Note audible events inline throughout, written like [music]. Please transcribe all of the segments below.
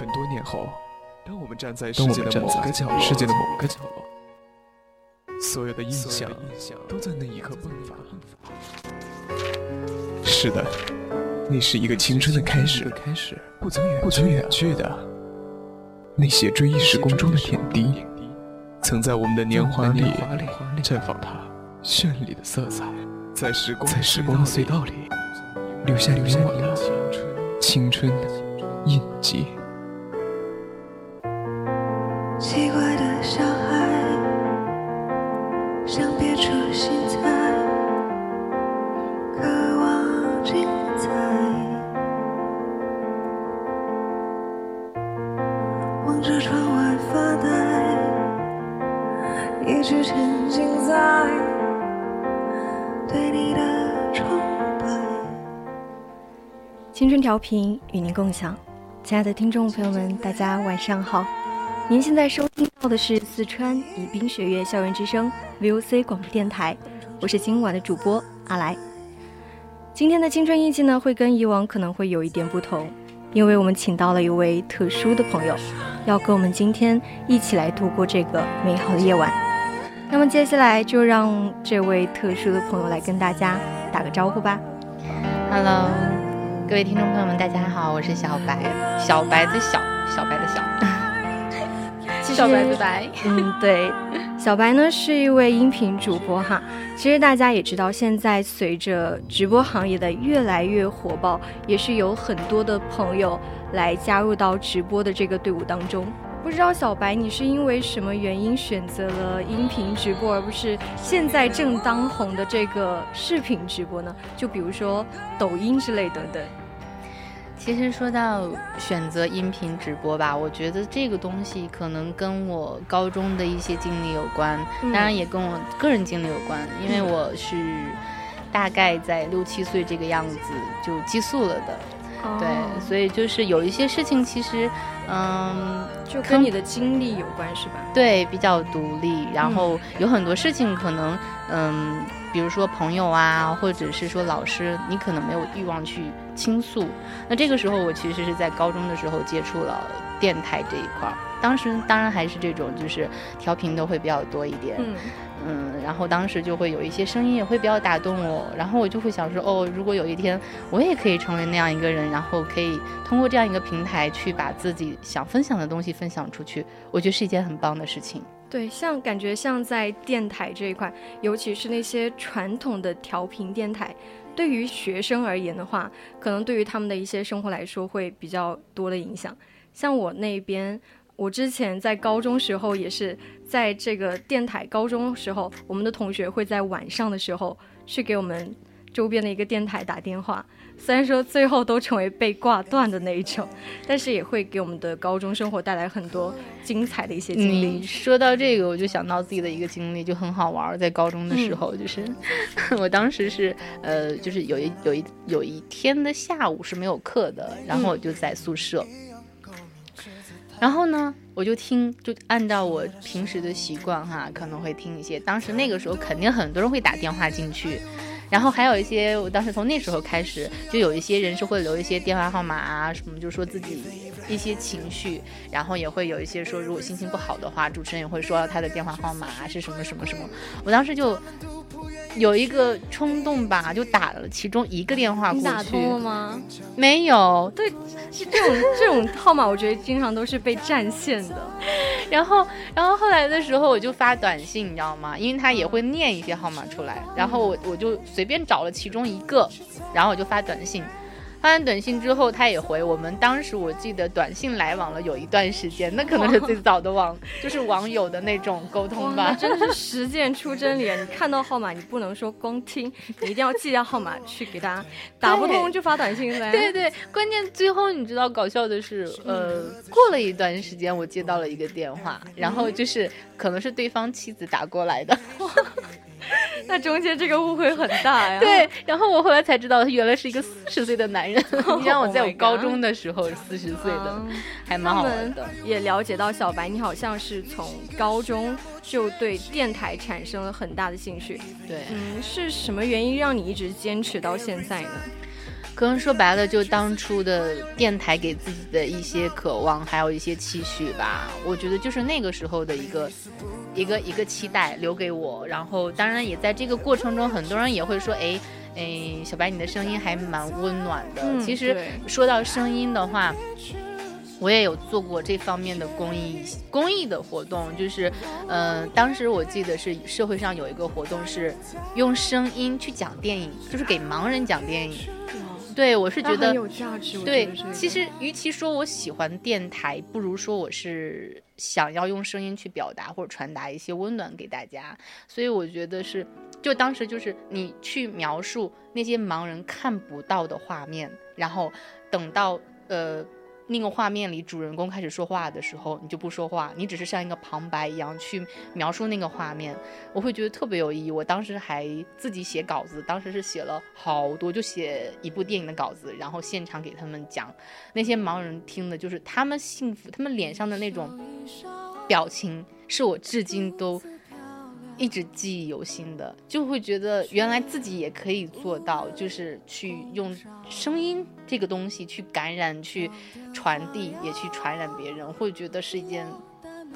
很多年后，当我们站在世界的某个角落，世界的某个角落，所有的印象都在那一刻迸发。是的，那是一个青春的开始，开始不曾远不曾远去的那些追忆时光中的点滴，曾在我们的年华里绽放它绚丽的色彩，在时光在时光的隧道里留下留下你的青春的印记。调频与您共享，亲爱的听众朋友们，大家晚上好。您现在收听到的是四川宜宾学院校园之声 VOC 广播电台，我是今晚的主播阿来。今天的青春印记呢，会跟以往可能会有一点不同，因为我们请到了一位特殊的朋友，要跟我们今天一起来度过这个美好的夜晚。那么接下来就让这位特殊的朋友来跟大家打个招呼吧。Hello，各位听众朋友们，大家好，我是小白，小白的小，小白的小，[laughs] 小白的白。嗯，[laughs] 对，小白呢是一位音频主播哈。其实大家也知道，现在随着直播行业的越来越火爆，也是有很多的朋友来加入到直播的这个队伍当中。不知道小白，你是因为什么原因选择了音频直播，而不是现在正当红的这个视频直播呢？就比如说抖音之类等等。其实说到选择音频直播吧，我觉得这个东西可能跟我高中的一些经历有关，嗯当然也跟我个人经历有关，因为我是大概在六七岁这个样子就寄宿了的，对，哦所以就是有一些事情其实，嗯，就跟你的经历有关是吧？对，比较独立，然后有很多事情可能，嗯，比如说朋友啊，或者是说老师，你可能没有欲望去倾诉。那这个时候，我其实是在高中的时候接触了电台这一块儿，当时当然还是这种就是调频的会比较多一点，嗯，嗯，然后当时就会有一些声音也会比较打动我，然后我就会想说，哦，如果有一天我也可以成为那样一个人，然后可以通过这样一个平台去把自己想分享的东西分享出去，我觉得是一件很棒的事情。对，像感觉像在电台这一块，尤其是那些传统的调频电台，对于学生而言的话，可能对于他们的一些生活来说会比较多的影响。像我那边，我之前在高中时候也是在这个电台，高中时候我们的同学会在晚上的时候去给我们周边的一个电台打电话，虽然说最后都成为被挂断的那一种，但是也会给我们的高中生活带来很多精彩的一些经历。你说到这个，我就想到自己的一个经历，就很好玩儿。在高中的时嗯候，就是、[laughs] 我当时是呃，就是有一有一有一天的下午是没有课的，然后我就在宿舍。然后呢，我就听，就按照我平时的习惯哈，可能会听一些。当时那个时候肯定很多人会打电话进去，然后还有一些，我当时从那时候开始，就有一些人是会留一些电话号码啊什么，就说自己一些情绪，然后也会有一些说，如果心情不好的话，主持人也会说他的电话号码啊是什么什么什么。我当时就有一个冲动吧，就打了其中一个电话你过打通了去，吗？没有，对，是这种这种号码，我觉得经常都是被占线的。[laughs] 然后，然后后来的时候我就发短信，你知道吗？因为他也会念一些号码出来，然后我我就随便找了其中一个，然后我就发短信。发完短信之后，他也回我们。当时我记得短信来往了有一段时间，那可能是最早的网，就是网友的那种沟通吧。真的是实践出真理啊！你看到号码，你不能说光听，你一定要记下号码去给他，打不通就发短信呗。对对，关键最后你知道搞笑的是，呃，过了一段时间，我接到了一个电话，然后就是可能是对方妻子打过来的，[laughs] 那中间这个误会很大呀。对，然后我后来才知道，他原来是一个四十岁的男人。[laughs] 你让我在 Oh 我高中的时候四十岁的，嗯还蛮好玩的。也了解到小白，你好像是从高中就对电台产生了很大的兴趣。对，嗯，是什么原因让你一直坚持到现在呢？可能说白了，就当初的电台给自己的一些渴望，还有一些期许吧。我觉得就是那个时候的一个一个一个期待留给我。然后当然也在这个过程中，很多人也会说，哎哎，小白你的声音还蛮温暖的。其实说到声音的话。我也有做过这方面的公益公益的活动，就是，呃，当时我记得是社会上有一个活动是用声音去讲电影，就是给盲人讲电影。对，我是觉得有价值。对，其实与其说我喜欢电台，不如说我是想要用声音去表达或者传达一些温暖给大家。所以我觉得是，就当时就是你去描述那些盲人看不到的画面，然后等到呃。那个画面里，主人公开始说话的时候，你就不说话，你只是像一个旁白一样去描述那个画面，我会觉得特别有意义。我当时还自己写稿子，当时是写了好多，就写一部电影的稿子，然后现场给他们讲，那些盲人听的就是他们幸福，他们脸上的那种表情，是我至今都。一直记忆犹新的，就会觉得原来自己也可以做到，就是去用声音这个东西去感染、去传递，也去传染别人，会觉得是一件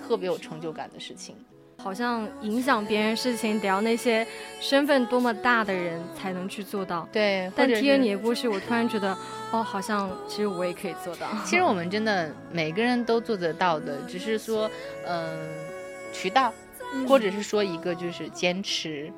特别有成就感的事情。好像影响别人事情，得要那些身份多么大的人才能去做到。对，但听了你的故事，我突然觉得，哦，好像其实我也可以做到。[laughs] 其实我们真的每个人都做得到的，只是说，嗯，渠道。或者是说一个就是坚持，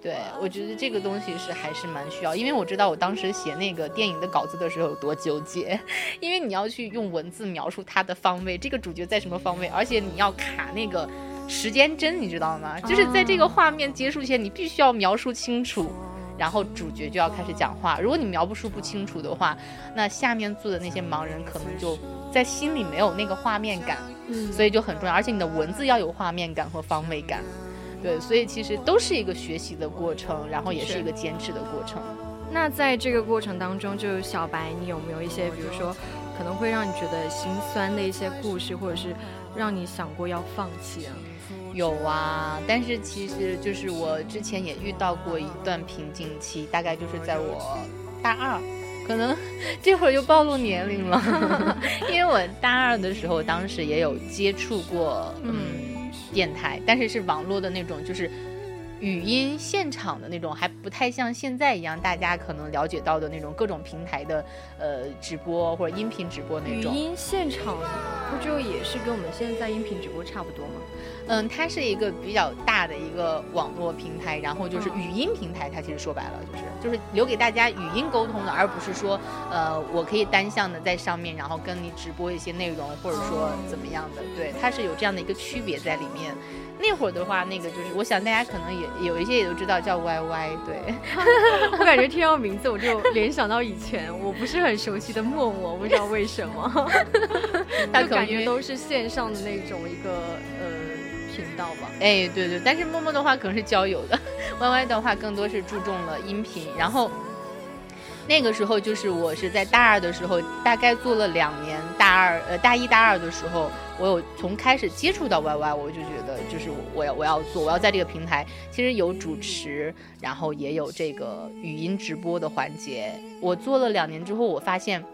对我觉得这个东西是还是蛮需要，因为我知道我当时写那个电影的稿子的时候有多纠结，[laughs] 因为你要去用文字描述它的方位，这个主角在什么方位，而且你要卡那个时间针，你知道吗？就是在这个画面结束前，你必须要描述清楚，然后主角就要开始讲话。如果你描述不清楚的话，那下面坐的那些盲人可能就在心里没有那个画面感。所以就很重要，而且你的文字要有画面感和方位感，对，所以其实都是一个学习的过程，然后也是一个坚持的过程。那在这个过程当中，就小白，你有没有一些，比如说可能会让你觉得心酸的一些故事，或者是让你想过要放弃啊？有啊，但是其实就是我之前也遇到过一段瓶颈期，大概就是在我大二。可能 [laughs] 这会儿就暴露年龄了，[laughs] 因为我大二的时候，当时也有接触过嗯电台，但是是网络的那种，就是。语音现场的那种还不太像现在一样，大家可能了解到的那种各种平台的呃直播或者音频直播那种。语音现场不就也是跟我们现在音频直播差不多吗？嗯，它是一个比较大的一个网络平台，然后就是语音平台，它其实说白了就是就是留给大家语音沟通的，而不是说呃我可以单向的在上面，然后跟你直播一些内容或者说怎么样的，对，它是有这样的一个区别在里面。那会儿的话，那个就是，我想大家可能也有一些也都知道叫 YY，对 [laughs] 我感觉听到名字我就联想到以前我不是很熟悉的陌陌，不知道为什么，[laughs] 他感觉都是线上的那种一个呃频道吧。哎，对对，但是陌陌的话可能是交友的，[laughs] YY 的话更多是注重了音频。然后那个时候就是我是在大二的时候，大概做了两年，大二呃大一大二的时候。我有从开始接触到 YY，我就觉得就是我要我要做，我要在这个平台，其实有主持，然后也有这个语音直播的环节。我做了两年之后，我发现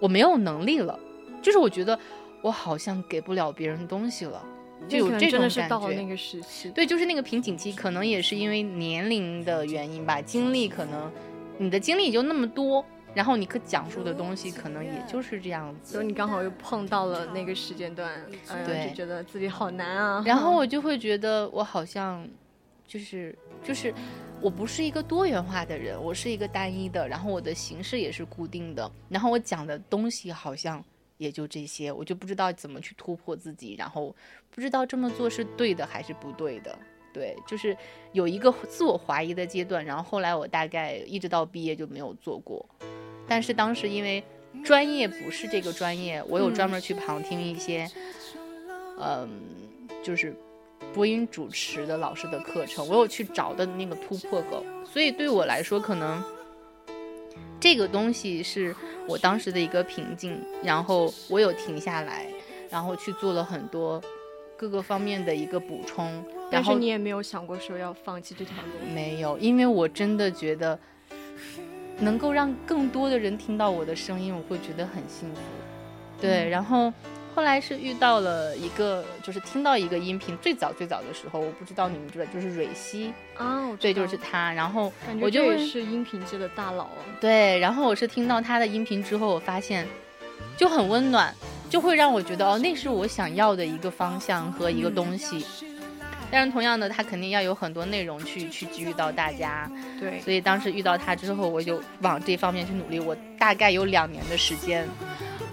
我没有能力了，就是我觉得我好像给不了别人东西了，就有这种感觉。那个时期，对，就是那个瓶颈期，可能也是因为年龄的原因吧，经历可能你的经历就那么多。然后你可讲述的东西可能也就是这样子，所以你刚好又碰到了那个时间段，对，就觉得自己好难啊。然后 [laughs] 我就会觉得我好像，就是就是，我不是一个多元化的人，我是一个单一的，然后我的形式也是固定的，然后我讲的东西好像也就这些，我就不知道怎么去突破自己，然后不知道这么做是对的还是不对的。对，就是有一个自我怀疑的阶段，然后后来我大概一直到毕业就没有做过。但是当时因为专业不是这个专业，我有专门去旁听一些，嗯，就是播音主持的老师的课程，我有去找的那个突破口。所以对我来说，可能这个东西是我当时的一个瓶颈。然后我有停下来，然后去做了很多各个方面的一个补充。但是你也没有想过说要放弃这条路？没有，因为我真的觉得。能够让更多的人听到我的声音，我会觉得很幸福。对，然后后来是遇到了一个，就是听到一个音频，最早最早的时候，我不知道你们知道，就是蕊希啊，对，就是他。然后我觉这也是音频界的大佬啊。对，然后我是听到他的音频之后，我发现就很温暖，就会让我觉得哦，那是我想要的一个方向和一个东西。但是同样的，他肯定要有很多内容去去给予到大家，对。所以当时遇到他之后，我就往这方面去努力。我大概有两年的时间，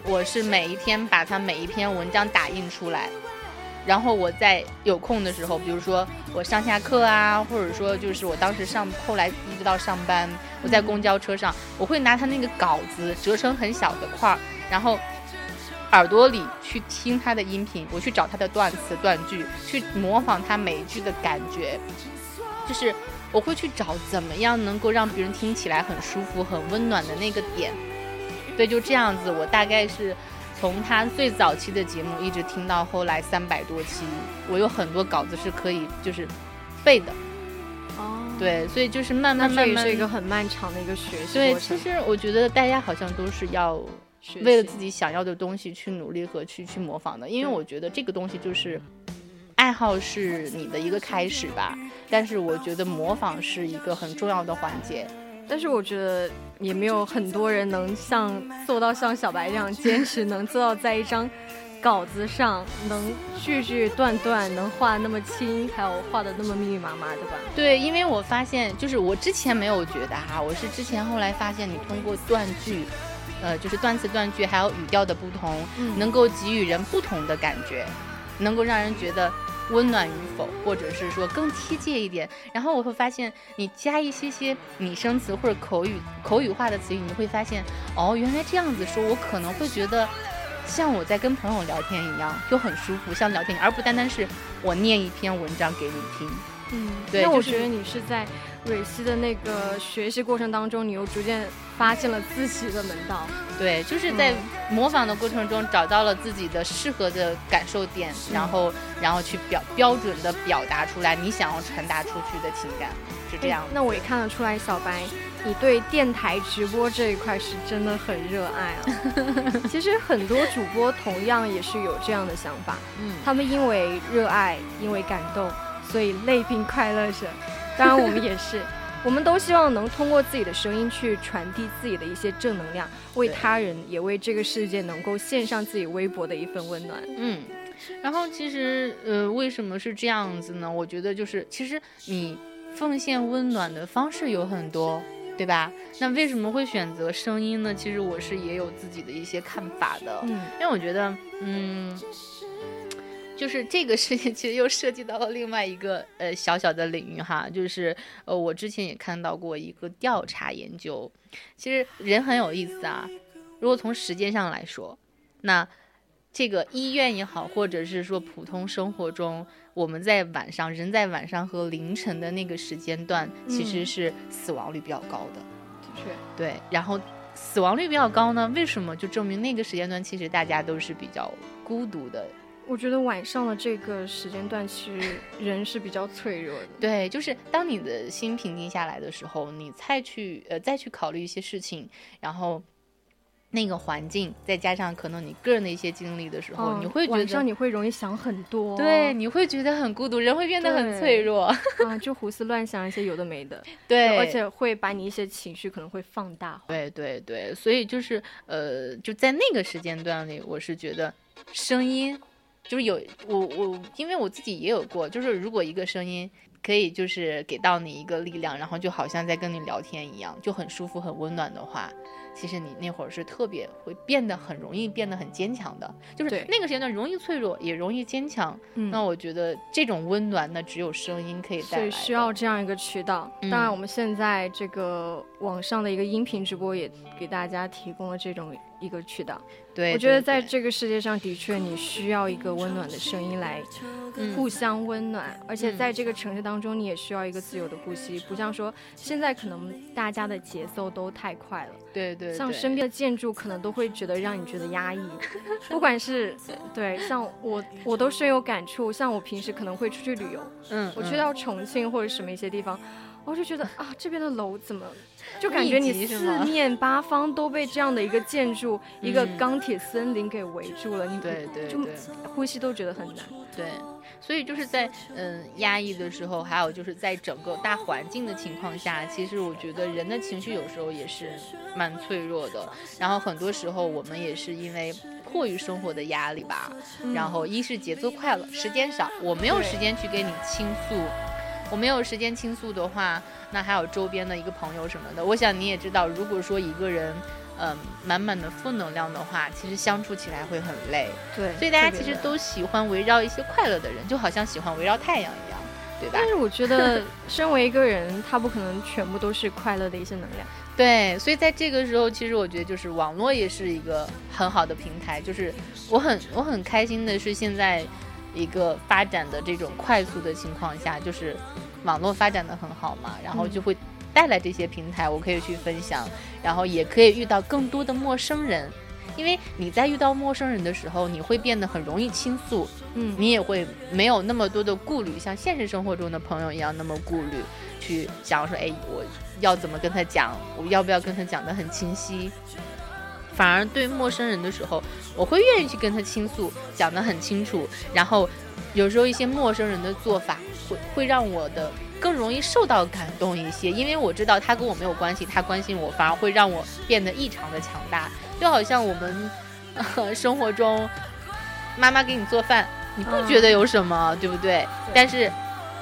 我是每一天把他每一篇文章打印出来，然后我在有空的时候，比如说我上下课啊，或者说就是我当时上后来一直到上班，我在公交车上，我会拿他那个稿子折成很小的块儿，然后。耳朵里去听他的音频，我去找他的断词断句，去模仿他每一句的感觉，就是我会去找怎么样能够让别人听起来很舒服、很温暖的那个点。对，就这样子，我大概是从他最早期的节目一直听到后来三百多期，我有很多稿子是可以就是背的。哦，对，所以就是慢慢慢慢是一个很漫长的一个学习对，其实我觉得大家好像都是要。为了自己想要的东西去努力和去去模仿的，因为我觉得这个东西就是爱好是你的一个开始吧。但是我觉得模仿是一个很重要的环节。但是我觉得也没有很多人能像做到像小白这样坚持，能做到在一张稿子上能句句段段能画那么清，还有画的那么密密麻麻，的吧？对，因为我发现就是我之前没有觉得哈，我是之前后来发现你通过断句。呃，就是断词断句，还有语调的不同，能够给予人不同的感觉，能够让人觉得温暖与否，或者是说更贴切一点。然后我会发现，你加一些些拟声词或者口语口语化的词语，你会发现，哦，原来这样子说，我可能会觉得像我在跟朋友聊天一样，就很舒服，像聊天，而不单单是我念一篇文章给你听。嗯，对，那我觉得你是在蕊希的那个学习过程当中，你又逐渐发现了自己的门道。对，就是在模仿的过程中找到了自己的适合的感受点，然后然后去表标准的表达出来你想要传达出去的情感，是这样。那我也看得出来，小白，你对电台直播这一块是真的很热爱啊。[laughs] 其实很多主播同样也是有这样的想法，嗯，他们因为热爱，因为感动。所以累并快乐着，当然我们也是，我们都希望能通过自己的声音去传递自己的一些正能量，为他人也为这个世界能够献上自己微薄的一份温暖。嗯，然后其实呃，为什么是这样子呢？我觉得就是其实你奉献温暖的方式有很多，对吧？那为什么会选择声音呢？其实我是也有自己的一些看法的，嗯，因为我觉得，嗯。就是这个事情，其实又涉及到了另外一个呃小小的领域哈，就是呃我之前也看到过一个调查研究，其实人很有意思啊。如果从时间上来说，那这个医院也好，或者是说普通生活中，我们在晚上人在晚上和凌晨的那个时间段，其实是死亡率比较高的。的确，对。然后死亡率比较高呢，为什么？就证明那个时间段其实大家都是比较孤独的。我觉得晚上的这个时间段，其实人是比较脆弱的。对，就是当你的心平静下来的时候，你再去呃再去考虑一些事情，然后那个环境，再加上可能你个人的一些经历的时候，你会觉得晚上你会容易想很多。对，你会觉得很孤独，人会变得很脆弱 [laughs] 啊，就胡思乱想一些有的没的。对，而且会把你一些情绪可能会放大。对对对，所以就是呃，就在那个时间段里，我是觉得声音。就是有我我，因为我自己也有过，就是如果一个声音可以就是给到你一个力量，然后就好像在跟你聊天一样，就很舒服很温暖的话，其实你那会儿是特别会变得很容易变得很坚强的，就是那个时间段容易脆弱也容易坚强。那我觉得这种温暖，呢只有声音可以带来。需要这样一个渠道。当然，我们现在这个网上的一个音频直播也给大家提供了这种。一个渠道，对，我觉得在这个世界上的确你需要一个温暖的声音来互相温暖，而且在这个城市当中你也需要一个自由的呼吸，不像说现在可能大家的节奏都太快了，对对，像身边的建筑可能都会觉得让你觉得压抑，不管是对，像我我都深有感触，像我平时可能会出去旅游，嗯，我去到重庆或者什么一些地方。我就觉得啊，这边的楼怎么，就感觉你四 [laughs] 面八方都被这样的一个建筑、一个钢铁森林给围住了，你对对，就呼吸都觉得很难。对，所以就是在嗯压抑的时候，还有就是在整个大环境的情况下，其实我觉得人的情绪有时候也是蛮脆弱的。然后很多时候我们也是因为迫于生活的压力吧，然后一是节奏快了，时间少，我没有时间去跟你倾诉。我没有时间倾诉的话，那还有周边的一个朋友什么的。我想你也知道，如果说一个人，嗯，满满的负能量的话，其实相处起来会很累。对，所以大家其实都喜欢围绕一些快乐的人，就好像喜欢围绕太阳一样，对吧？但是我觉得，身为一个人，他不可能全部都是快乐的一些能量。对，所以在这个时候，其实我觉得就是网络也是一个很好的平台。就是我很我很开心的是现在。一个发展的这种快速的情况下，就是网络发展的很好嘛，然后就会带来这些平台，我可以去分享，然后也可以遇到更多的陌生人，因为你在遇到陌生人的时候，你会变得很容易倾诉，嗯，你也会没有那么多的顾虑，像现实生活中的朋友一样那么顾虑，去想说，哎，我要怎么跟他讲，我要不要跟他讲的很清晰。反而对陌生人的时候，我会愿意去跟他倾诉，讲得很清楚。然后，有时候一些陌生人的做法会会让我的更容易受到感动一些，因为我知道他跟我没有关系，他关心我，反而会让我变得异常的强大。就好像我们生活中，妈妈给你做饭，你不觉得有什么，对不对？但是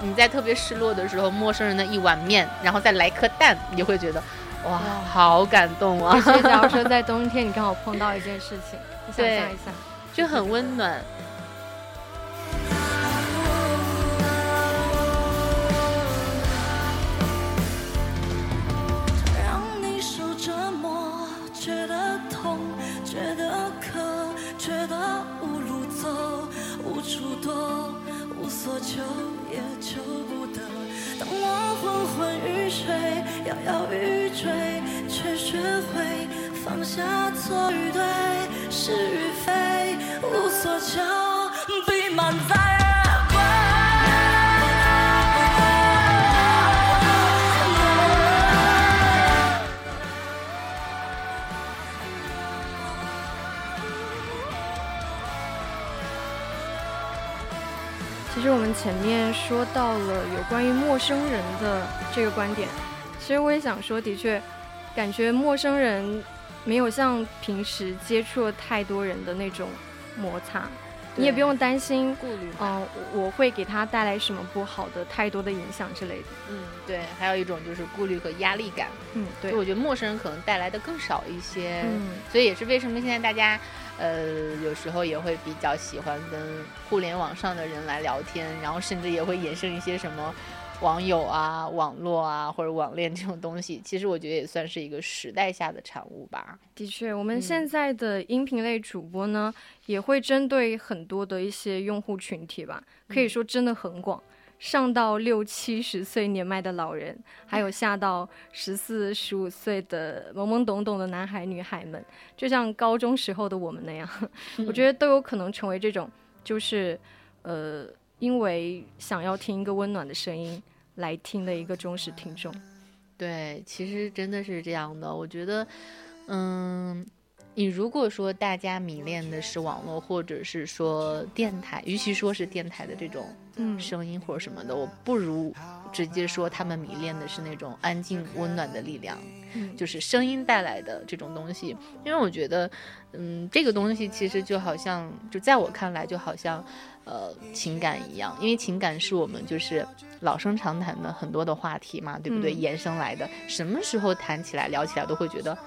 你在特别失落的时候，陌生人的一碗面，然后再来颗蛋，你就会觉得。哇，好感动啊！所以假如说在冬天你刚好碰到一件事情，你想象一下，就很温暖。你受折磨，觉得痛，觉得渴，觉得无路走，无处躲，无所求也求不得。当我昏昏欲睡，摇摇欲坠，却学会放下错与对，是与非，无所求，必满载。其实我们前面说到了有关于陌生人的这个观点，其实我也想说，的确，感觉陌生人没有像平时接触了太多人的那种摩擦，你也不用担心顾虑，嗯，我会给他带来什么不好的太多的影响之类的。嗯，对，还有一种就是顾虑和压力感。嗯，对，我觉得陌生人可能带来的更少一些。嗯，所以也是为什么现在大家。呃，有时候也会比较喜欢跟互联网上的人来聊天，然后甚至也会衍生一些什么网友啊、网络啊或者网恋这种东西。其实我觉得也算是一个时代下的产物吧。的确，我们现在的音频类主播呢，也会针对很多的一些用户群体吧，可以说真的很广。上到六七十岁年迈的老人，还有下到十四十五岁的懵懵懂懂的男孩女孩们，就像高中时候的我们那样，[laughs] 我觉得都有可能成为这种，就是呃，因为想要听一个温暖的声音来听的一个忠实听众。对，其实真的是这样的。我觉得，嗯。你如果说大家迷恋的是网络，或者是说电台，与其说是电台的这种嗯声音或者什么的，我不如直接说他们迷恋的是那种安静温暖的力量，就是声音带来的这种东西。因为我觉得，嗯，这个东西其实就好像，就在我看来，就好像呃情感一样，因为情感是我们就是老生常谈的很多的话题嘛，对不对？延伸来的，什么时候谈起来聊起来都会觉得。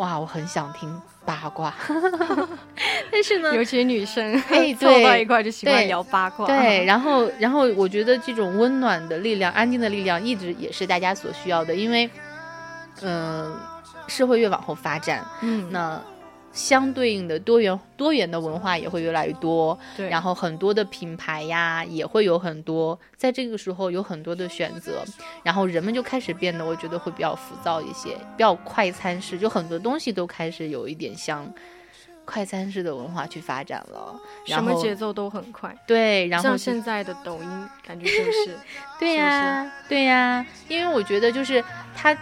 哇，我很想听八卦 [laughs] [laughs] 但是呢，尤其女生哎，[laughs] 凑到一块就喜欢聊八卦。对，然后，然后我觉得这种温暖的力量、安静的力量，一直也是大家所需要的，因为，嗯，社会越往后发展，嗯，那。相对应的多元多元的文化也会越来越多，对，然后很多的品牌呀也会有很多，在这个时候有很多的选择，然后人们就开始变得，我觉得会比较浮躁一些，比较快餐式，就很多东西都开始有一点像快餐式的文化去发展了，什么节奏都很快。对，然后像现在的抖音，感觉就 [laughs] 是，对呀，对呀，因为我觉得就是它。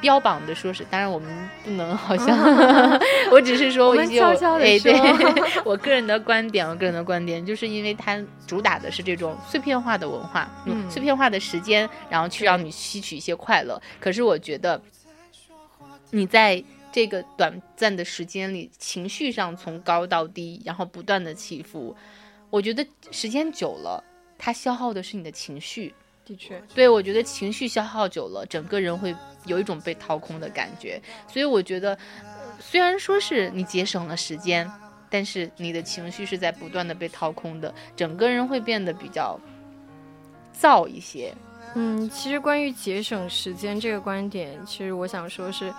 标榜的说是，当然我们不能好像 [laughs] [laughs] 我只是说，我悄悄的说，[laughs] 我个人的观点，我个人的观点，就是因为它主打的是这种碎片化的文化，嗯，碎片化的时间，然后去让你吸取一些快乐。可是我觉得，你在这个短暂的时间里，情绪上从高到低，然后不断的起伏，我觉得时间久了，它消耗的是你的情绪。的确，对我觉得情绪消耗久了，整个人会有一种被掏空的感觉。所以我觉得，虽然说是你节省了时间，但是你的情绪是在不断的被掏空的，整个人会变得比较燥一些。嗯，其实关于节省时间这个观点，其实我想说是，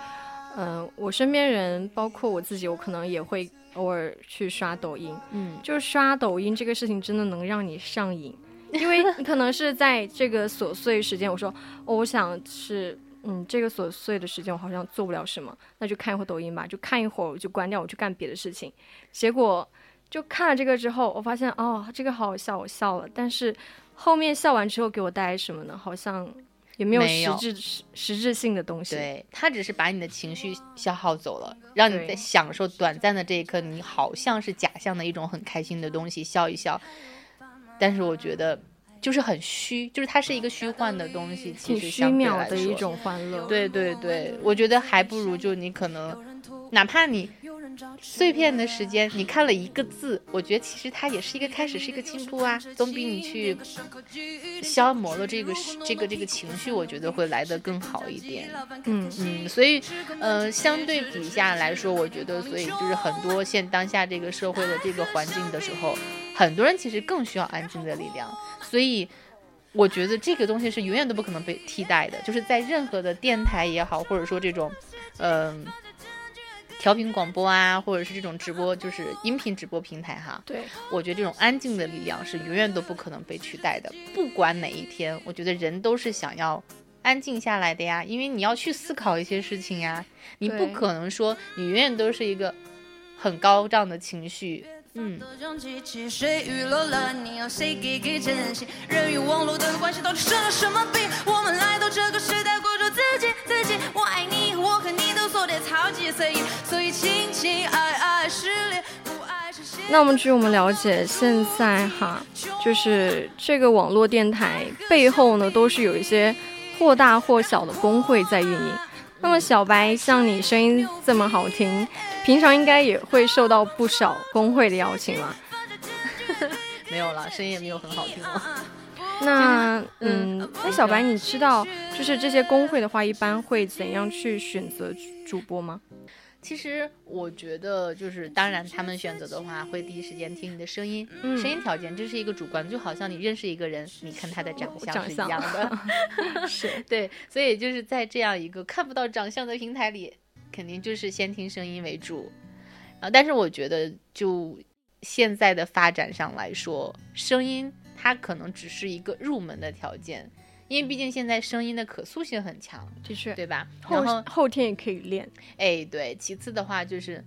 嗯，我身边人，包括我自己，我可能也会偶尔去刷抖音。嗯，就是刷抖音这个事情，真的能让你上瘾。因为你可能是在这个琐碎时间，我说，哦，我想是，嗯，这个琐碎的时间我好像做不了什么，那就看一会儿抖音吧，就看一会儿我就关掉，我去干别的事情。结果就看了这个之后，我发现哦，这个好好笑，我笑了。但是后面笑完之后给我带来什么呢？好像也没有实质实实质性的东西。对，它只是把你的情绪消耗走了，让你在享受短暂的这一刻，你好像是假象的一种很开心的东西，笑一笑。但是我觉得，就是很虚，就是它是一个虚幻的东西，其实虚渺的一种欢乐。对对对，我觉得还不如就你可能，哪怕你。碎片的时间，你看了一个字，我觉得其实它也是一个开始，是一个进步啊，总比你去消磨了这个这个这个情绪，我觉得会来得更好一点。嗯嗯，所以呃，相对比下来说，我觉得，所以就是很多现当下这个社会的这个环境的时候，很多人其实更需要安静的力量。所以我觉得这个东西是永远都不可能被替代的，就是在任何的电台也好，或者说这种嗯。调频广播啊，或者是这种直播，就是音频直播平台哈。对，我觉得这种安静的力量是永远都不可能被取代的。不管哪一天，我觉得人都是想要安静下来的呀，因为你要去思考一些事情呀。你不可能说你永远都是一个很高涨的情绪。嗯。那我们据我们了解，现在哈，就是这个网络电台背后呢，都是有一些或大或小的工会在运营。那么小白，像你声音这么好听。平常应该也会受到不少工会的邀请吧，[laughs] 没有了，声音也没有很好听了。[laughs] 那嗯，那小白，你知道就是这些工会的话，一般会怎样去选择主播吗？其实我觉得，就是当然，他们选择的话，会第一时间听你的声音，声音条件，这是一个主观，就好像你认识一个人，你看他的长相是一样的，[laughs] 是。对，所以就是在这样一个看不到长相的平台里。肯定就是先听声音为主，啊，但是我觉得就现在的发展上来说，声音它可能只是一个入门的条件，因为毕竟现在声音的可塑性很强，的确，对吧？然后后天也可以练，哎，对。其次的话就是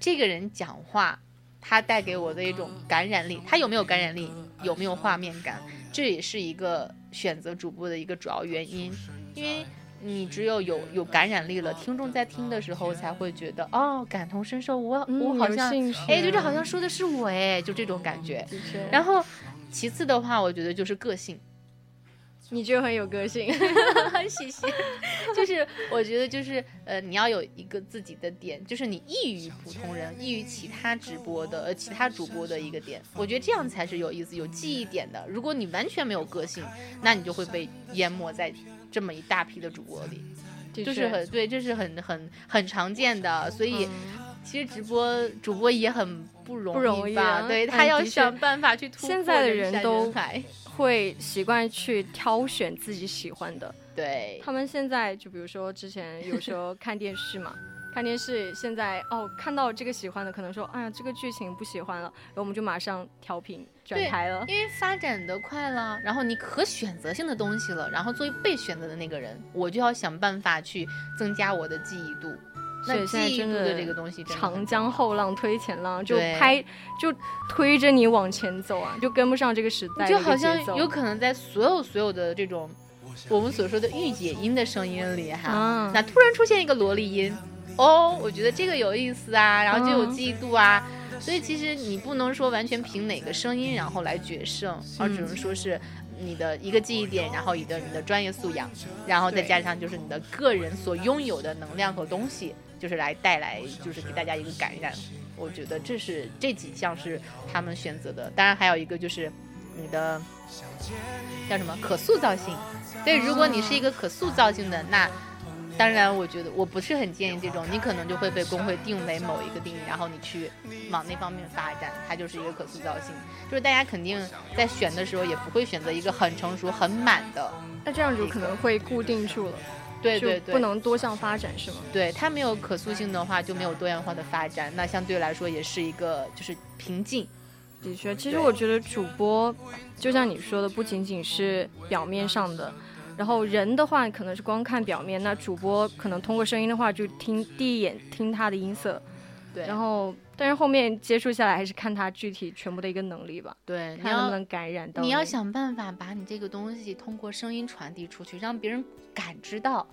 这个人讲话，他带给我的一种感染力，他有没有感染力，有没有画面感，这也是一个选择主播的一个主要原因，因为。你只有有有感染力了，听众在听的时候才会觉得哦，感同身受。我我好像哎，就这好像说的是我哎，就这种感觉。然后，其次的话，我觉得就是个性。你就很有个性，[laughs] 谢谢。就是我觉得就是呃，你要有一个自己的点，就是你异于普通人，异于其他直播的呃其他主播的一个点。我觉得这样才是有意思、有记忆点的。如果你完全没有个性，那你就会被淹没在。这么一大批的主播里，就是很对，这是很很很常见的，所以其实直播主播也很不容易吧？对他要想办法去突破。现在的人都会习惯去挑选自己喜欢的，对他们现在就比如说之前有时候看电视嘛。看电视，现在哦，看到这个喜欢的，可能说，哎呀，这个剧情不喜欢了，然后我们就马上调频转台了。因为发展的快了，然后你可选择性的东西了，然后作为被选择的那个人，我就要想办法去增加我的记忆度。所以那现在真的记忆度的这个东西长江后浪推前浪，就拍就推着你往前走啊，就跟不上这个时代个就好像有可能在所有所有的这种我们所说的御姐音的声音里哈，啊那突然出现一个萝莉音，哦，我觉得这个有意思啊，然后就有嗯记忆度啊。所以其实你不能说完全凭哪个声音然后来决胜，而只能说是你的一个记忆点，然后你的你的专业素养，然后再加上就是你的个人所拥有的能量和东西，就是来带来就是给大家一个感染。我觉得这是这几项是他们选择的，当然还有一个就是你的叫什么可塑造性。所以，如果你是一个可塑造性的，那当然我觉得我不是很建议这种，你可能就会被工会定为某一个定义，然后你去往那方面发展，它就是一个可塑造性。就是大家肯定在选的时候也不会选择一个很成熟、很满的，那这样就可能会固定住了，对对对，就不能多项发展是吗？对它没有可塑性的话，就没有多样化的发展，那相对来说也是一个就是瓶颈。的确，其实我觉得主播就像你说的，不仅仅是表面上的，然后人的话可能是光看表面，那主播可能通过声音的话就听第一眼听他的音色，对，然后但是后面接触下来还是看他具体全部的一个能力吧，对，你要看能不能感染到你要想办法把你这个东西通过声音传递出去，让别人感知到，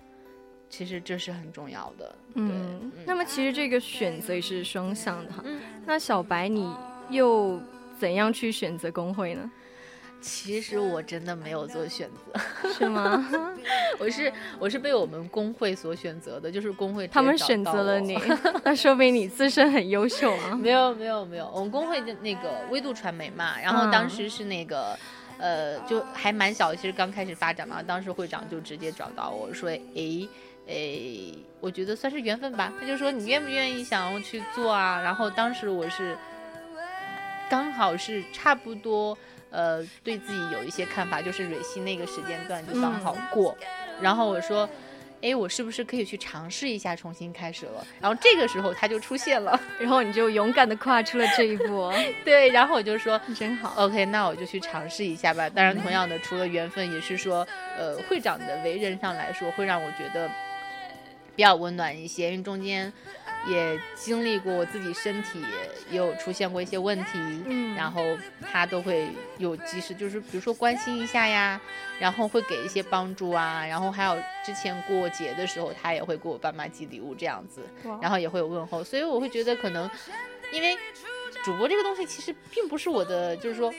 其实这是很重要的。嗯，那么其实这个选择也是双向的哈。嗯那小白你又怎样去选择工会呢？其实我真的没有做选择，是吗？[laughs] 我是我是被我们工会所选择的，就是工会他们选择了你，[laughs] 那说明你自身很优秀啊。没有没有没有，我们工会的那个微度传媒嘛，然后当嗯时是那个。呃，就还蛮小，其实刚开始发展嘛，当时会长就直接找到我说，诶诶，我觉得算是缘分吧。他就说你愿不愿意想要去做啊？然后当时我是刚好是差不多，呃，对自己有一些看法，就是蕊希那个时间段就刚好过，然后我说。哎，我是不是可以去尝试一下重新开始了？然后这个时候他就出现了，[laughs] 然后你就勇敢的跨出了这一步，[laughs] 对，然后我就说，真好。OK，那我就去尝试一下吧。当然，同样的，除了缘分，也是说，呃，会长的为人上来说，会让我觉得比较温暖一些，因为中间也经历过我自己身体也有出现过一些问题，嗯然后他都会有及时，就是比如说关心一下呀，然后会给一些帮助啊，然后还有之前过节的时候，他也会给我爸妈寄礼物这样子，然后也会有问候，所以我会觉得可能，因为主播这个东西其实并不是我的，就是说。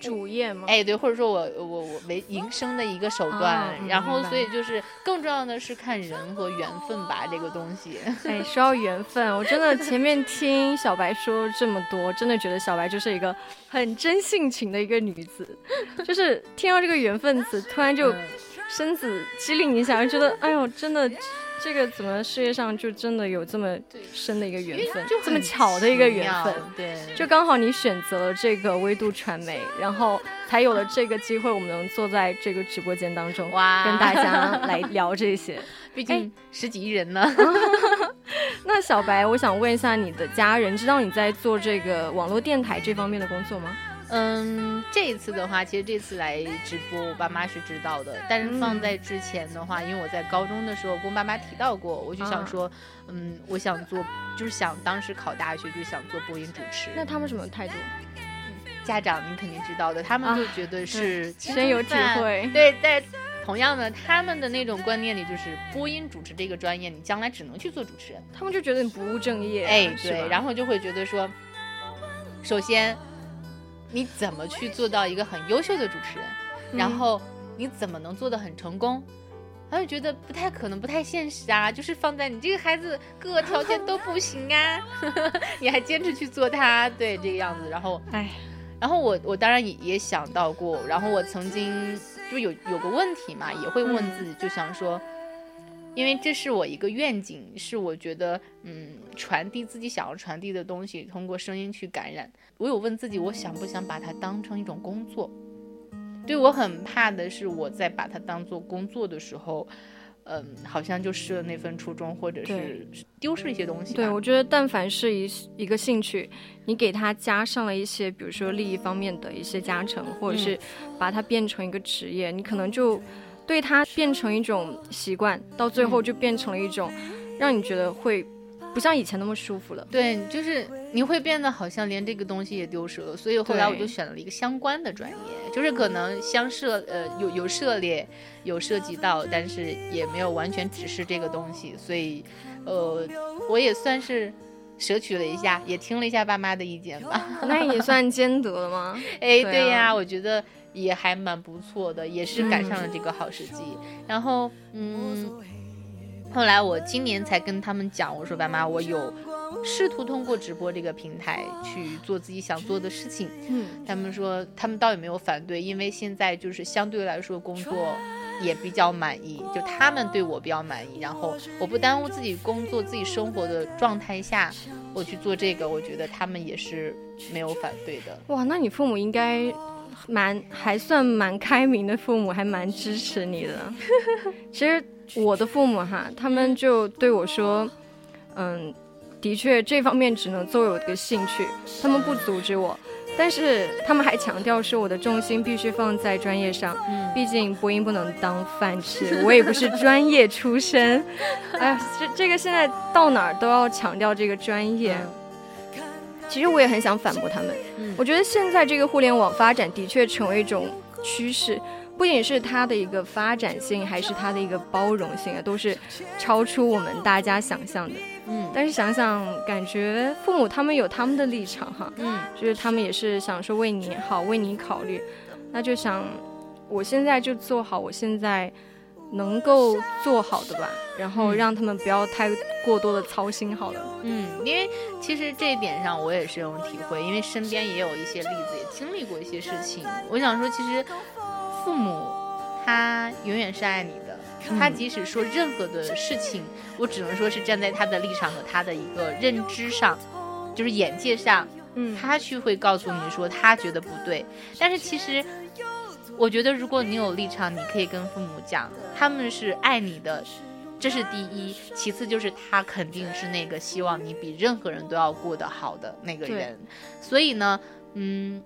主业吗？哎，对，或者说我我我为营生的一个手段，然后所以就是更重要的是看人和缘分吧，这个东西。哎，说到缘分，我真的前面听小白说这么多，真的觉得小白就是一个很真性情的一个女子，就是听到这个缘分词，突然就嗯身子机灵一下，就觉得哎呦，真的这个怎么世界上就真的有这么深的一个缘分，就这么巧的一个缘分。对，就刚好你选择了这个微度传媒，然后才有了这个机会，我们能坐在这个直播间当中，哇跟大家来聊这些。[laughs] 毕竟十几亿人呢。[laughs] 那小白，我想问一下，你的家人知道你在做这个网络电台这方面的工作吗？嗯，这一次的话，其实这次来直播，我爸妈是知道的。但是放在之前的话，因为我在高中的时候跟我爸妈提到过，我就想说，嗯，我想做，就是想当时考大学就想做播音主持。那他们什么态度？家长你肯定知道的，他们就觉得是啊深有体会对，在同样的，他们的那种观念里就是播音主持这个专业，你将来只能去做主持人。他们就觉得你不务正业啊、哎，对，然后就会觉得说，首先你怎么去做到一个很优秀的主持人，然嗯后你怎么能做得很成功？他就觉得不太可能，不太现实啊！就是放在你这个孩子各个条件都不行啊，[laughs] 你还坚持去做他，对这个样子。然后，哎，然后我我当然也也想到过，然后我曾经就有有个问题嘛，也会问自己，就想说，因为这是我一个愿景，是我觉得嗯，传递自己想要传递的东西，通过声音去感染。我有问自己，我想不想把它当成一种工作？对我很怕的是，我在把它当做工作的时候，嗯，好像就失了那份初衷，或者是丢失了一些东西。对，我觉得但凡是一一个兴趣，你给它加上了一些，比如说利益方面的一些加成，或者是把它变成一个职业，你可能就对它变成一种习惯，到最后就变成了一种让你觉得会不像以前那么舒服了。对，就是你会变得好像连这个东西也丢失了，所以后来我就选了一个相关的专业，就是可能相涉呃有有涉猎有涉及到，但是也没有完全只是这个东西，所以呃我也算是舍取了一下，也听了一下爸妈的意见吧。那也算 [laughs] 兼得了吗？哎，对对呀，啊我觉得也还蛮不错的，也是赶上了这个好时机。然后，嗯，后来我今年才跟他们讲，我说爸妈，我有试图通过直播这个平台去做自己想做的事情。嗯，他们说他们倒也没有反对，因为现在就是相对来说工作也比较满意，就他们对我比较满意，然后我不耽误自己工作、自己生活的状态下，我去做这个，我觉得他们也是没有反对的。哇，那你父母应该蛮还算蛮开明的，父母还蛮支持你的。[laughs] 其实我的父母哈，他们就对我说，嗯，的确这方面只能作为我的个兴趣，他们不阻止我。但是他们还强调说，我的重心必须放在专业上，嗯毕竟播音不能当饭吃，[laughs] 我也不是专业出身。哎呀，这这个现在到哪儿都要强调这个专业。其实我也很想反驳他们，嗯。我觉得现在这个互联网发展的确成为一种趋势，不仅是它的一个发展性，还是它的一个包容性啊，都是超出我们大家想象的。嗯。但是想想，感觉父母他们有他们的立场哈，嗯。就是他们也是想说为你好，为你考虑，那就想我现在就做好我现在能够做好的吧，然后嗯让他们不要太过多的操心好了。嗯，因为其实这一点上我也是有体会，因为身边也有一些例子，也经历过一些事情。我想说，其实父母他永远是爱你的，他即使说任何的事情，我只能说是站在他的立场和他的一个认知上，就是眼界上，嗯，他去会告诉你说他觉得不对，但是其实我觉得如果你有立场，你可以跟父母讲，他们是爱你的，这是第一，其次就是他肯定是那个希望你比任何人都要过得好的那个人，所以呢，嗯，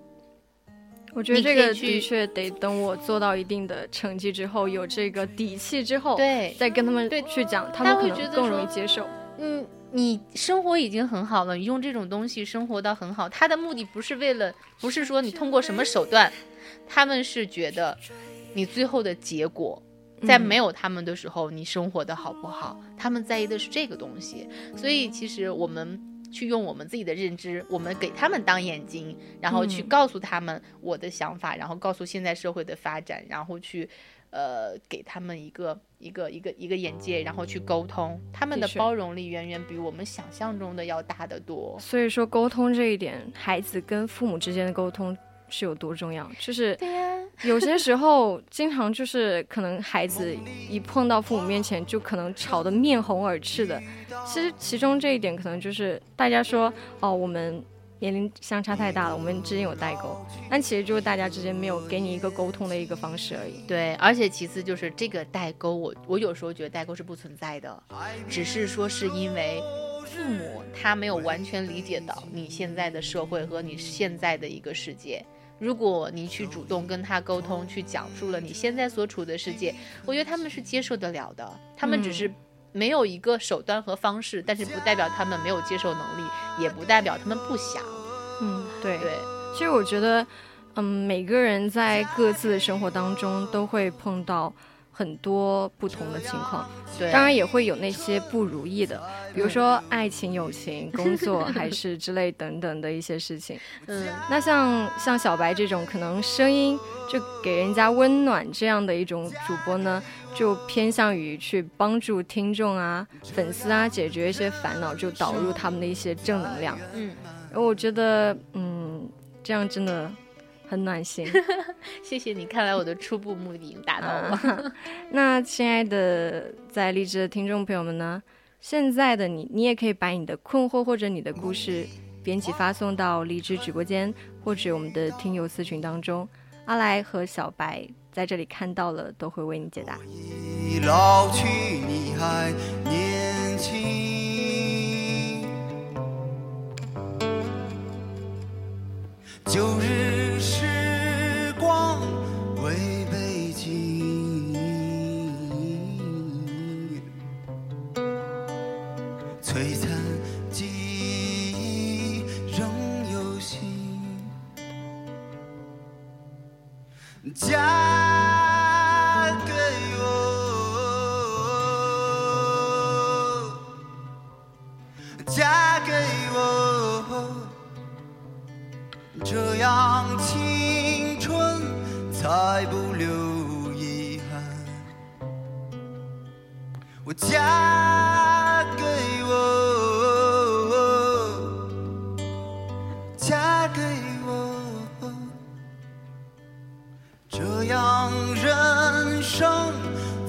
我觉得这个的确得等我做到一定的成绩之后，有这个底气之后，对，再跟他们对去讲，他他们可能更容易接受。嗯，你生活已经很好了，你用这种东西生活到很好，他的目的不是为了，不是说你通过什么手段，他们是觉得你最后的结果，在嗯没有他们的时候，你生活的好不好，他们在意的是这个东西。所以其实我们。去用我们自己的认知，我们给他们当眼睛，然后去嗯告诉他们我的想法，然后告诉现在社会的发展，然后去，呃，给他们一个一个一个一个眼界，然后去沟通，他们的包容力远远比我们想象中的要大得多。所以说，沟通这一点，孩子跟父母之间的沟通是有多重要。就是对呀、有些时候，经常就是可能孩子一碰到父母面前，就可能吵得面红耳赤的。其实其中这一点，可能就是大家说哦，我们年龄相差太大了，我们之间有代沟，但其实就是大家之间没有给你一个沟通的一个方式而已。对，而且其次就是这个代沟，我我有时候觉得代沟是不存在的，只是说是因为父母他没有完全理解到你现在的社会和你现在的一个世界。如果你去主动跟他沟通，去讲述了你现在所处的世界，我觉得他们是接受得了的。他们只是没有一个手段和方式，但是不代表他们没有接受能力，也不代表他们不想。嗯，对。对，其实我觉得，嗯，每个人在各自的生活当中都会碰到很多不同的情况，对，当然也会有那些不如意的，比如说爱情、友情、工作 [laughs] 还是之类等等的一些事情。嗯，那像像小白这种可能声音就给人家温暖这样的一种主播呢，就偏向于去帮助听众啊、粉丝啊解决一些烦恼，就导入他们的一些正能量。嗯，我觉得，嗯，这样真的很暖心。[laughs] 谢谢你，看来我的初步目的已经达到了。啊，[laughs] 那亲爱的在荔枝的听众朋友们呢，现在的你，你也可以把你的困惑或者你的故事编辑发送到荔枝直播间或者我们的听友私群当中，阿来和小白在这里看到了都会为你解答。已老去，你还年轻。旧日时光为背景，璀璨记忆仍有心。家。这样青春才不留遗憾。我嫁给我，嫁给我。这样人生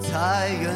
才圆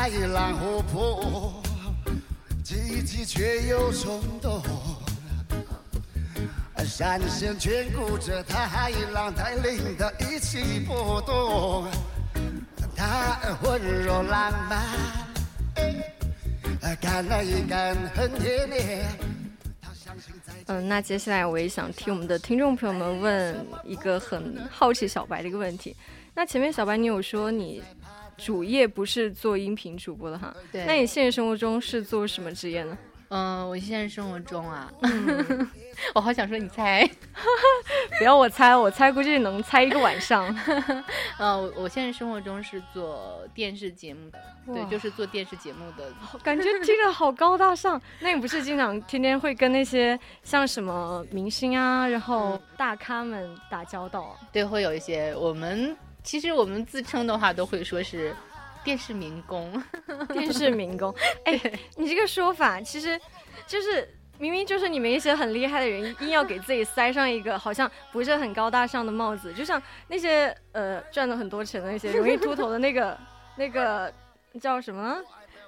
我，他开朗活泼，积极却又冲动。闪现眷顾着太浪带领的一起波动。他温柔浪漫，干了一干很甜甜。嗯，那接下来我也想替我们的听众朋友们问一个很好奇小白的一个问题。那前面小白你有说你主业不是做音频主播的哈？对那你现实生活中是做什么职业呢？嗯，我现实生活中啊，[laughs] 我好想说你猜，[laughs] 不要我猜，我猜估计能猜一个晚上。呃，[laughs] 我我现实生活中是做电视节目的，对，就是做电视节目的。感觉听着好高大上。那你不是经常天天会跟那些像什么明星啊，然后大咖们打交道啊？对，会有一些我们其实我们自称的话都会说是电视民工。[laughs] 电视民工，[laughs] 哎，你这个说法其实就是明明就是你们一些很厉害的人，硬要给自己塞上一个好像不是很高大上的帽子，就像那些呃赚了很多钱的那些容易秃头的那个那个叫什么？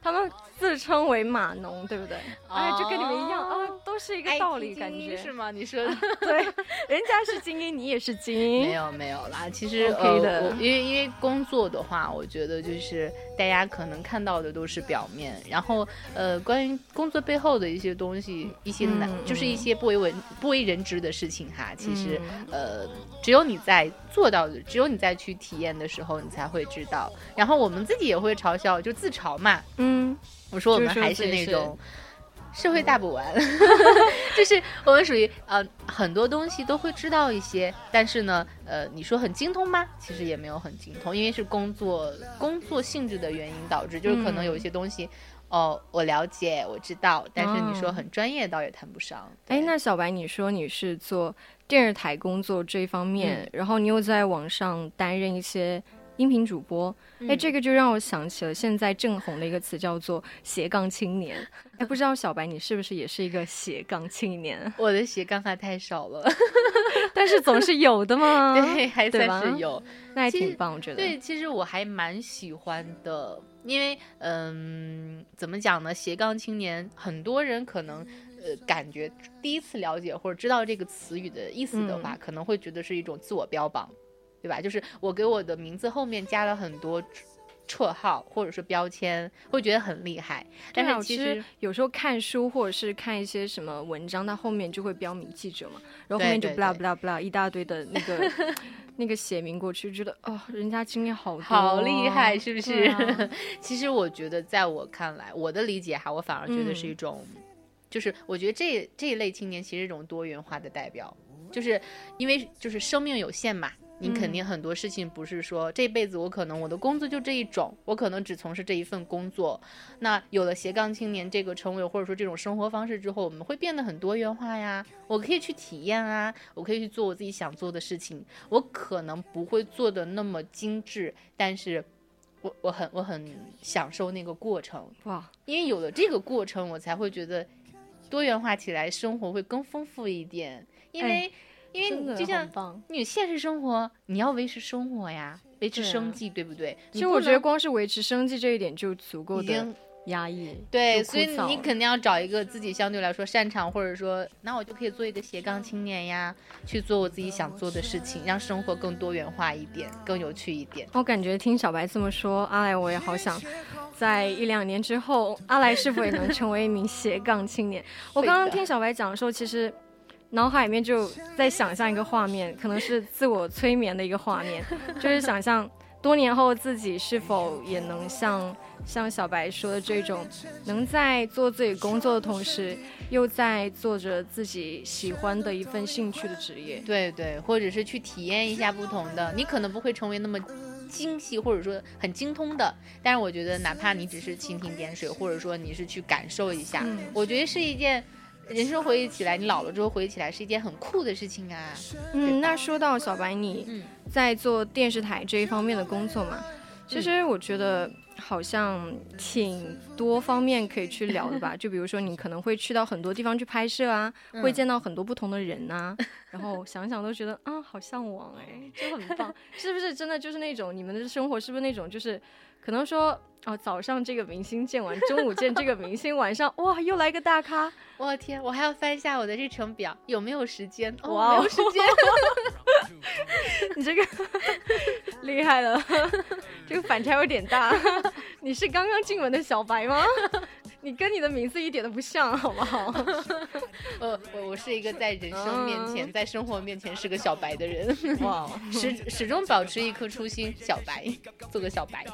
他们自称为码农，对不对？哎，就跟你们一样啊，都是一个道理感觉。是吗？你说的。对，[laughs] 人家是精英，你也是精英，没有没有啦，其实呃，因为因为工作的话，我觉得就是大家可能看到的都是表面，然后呃，关于工作背后的一些东西，一些难，嗯就是一些不为文不为人知的事情哈，其实、嗯呃，只有你在做到的，只有你在去体验的时候，你才会知道。然后我们自己也会嘲笑，就自嘲嘛，嗯，我说我们还是那种社会大补丸，[laughs] 就是我们属于呃很多东西都会知道一些，但是呢，呃，你说很精通吗？其实也没有很精通，因为是工作工作性质的原因导致，就是可能有一些东西。哦，我了解，我知道，但是你说哦很专业，倒也谈不上。哎，对那小白，你说你是做电视台工作这一方面，嗯然后你又在网上担任一些音频主播，哎、嗯这个就让我想起了现在正红的一个词，叫做斜杠青年。[laughs] 哎，不知道小白你是不是也是一个斜杠青年？[laughs] 我的斜杠还太少了，[laughs] 但是总是有的嘛，对，还算是有。那还挺棒，我觉得。对，其实我还蛮喜欢的，因为嗯，怎么讲呢？斜杠青年，很多人可能呃感觉第一次了解或者知道这个词语的意思的话，可能会觉得是一种自我标榜，对吧？就是我给我的名字后面加了很多。绰号或者是标签，会觉得很厉害，但是其实有时候看书或者是看一些什么文章，它后面就会标明记者嘛，然后后面就对 blah 对 blah blah 一大堆的那个 [laughs] 那个写明过去，觉得哦，人家经验好多，好厉害，是不是？啊 [laughs] 其实我觉得，在我看来，我的理解哈，我反而觉得是一嗯种，就是我觉得这这一类青年其实是一种多元化的代表，就是因为就是生命有限嘛。你肯定很多事情不是说这辈子我可能我的工作就这一种，我可能只从事这一份工作。那有了斜杠青年这个称谓，或者说这种生活方式之后，我们会变得很多元化呀。我可以去体验啊，我可以去做我自己想做的事情。我可能不会做的那么精致，但是我我很我很享受那个过程哇，因为有了这个过程，我才会觉得多元化起来，生活会更丰富一点。因为、因为就像。你现实生活，你要维持生活呀，维持生计，对不对？其实我觉得光是维持生计这一点就足够的压抑，对，所以你肯定要找一个自己相对来说擅长，或者说，那我就可以做一个斜杠青年呀，去做我自己想做的事情，让生活更多元化一点，更有趣一点。我感觉听小白这么说，阿来我也好想，在一两年之后，阿来是否也能成为一名 [laughs] 斜杠青年？我刚刚听小白讲的时候，其实脑海里面就在想象一个画面，可能是自我催眠的一个画面，[laughs] 就是想象多年后自己是否也能像像小白说的这种，能在做自己工作的同时，又在做着自己喜欢的一份兴趣的职业。对对，或者是去体验一下不同的，你可能不会成为那么精细或者说很精通的，但是我觉得哪怕你只是蜻蜓点水，或者说你是去感受一下，嗯我觉得是一件。人生回忆起来，你老了之后回忆起来是一件很酷的事情啊。嗯，那说到小白，你嗯在做电视台这一方面的工作嘛，其实我觉得好像挺多方面可以去聊的吧。[laughs] 就比如说，你可能会去到很多地方去拍摄啊，会嗯见到很多不同的人呐、[laughs] 然后想想都觉得啊，好向往哎，[laughs] 就很棒。是不是真的就是那种你们的生活是不是那种就是可能说哦，早上这个明星见完，中午见这个明星，晚上哇又来个大咖，我的天，我还要翻一下我的日程表，有没有时间？哦，哇哦没有时间。[laughs] 你这个 [laughs] 厉害了，这个反差有点大。[laughs] 你是刚刚进门的小白吗？你跟你的名字一点都不像，好不好？我我我是一个在人生面前，在生活面前是个小白的人，哇，始始终保持一颗初心，小白，做个小白。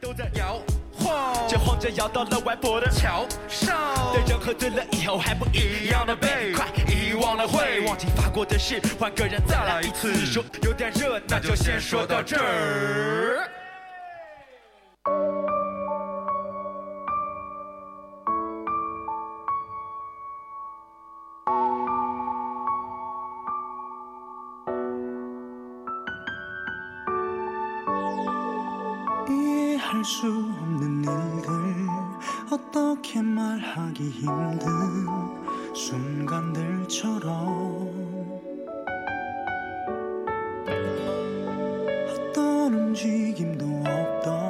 都在摇晃，就晃着摇到了外婆的桥上。对人喝醉了以后还不一样的背，快遗忘了会忘记发过的誓，换个人再来一次。说有点热，那就先说到这儿。 어떻게 말하기 힘든 순간들처럼 어떤 움직임도 없던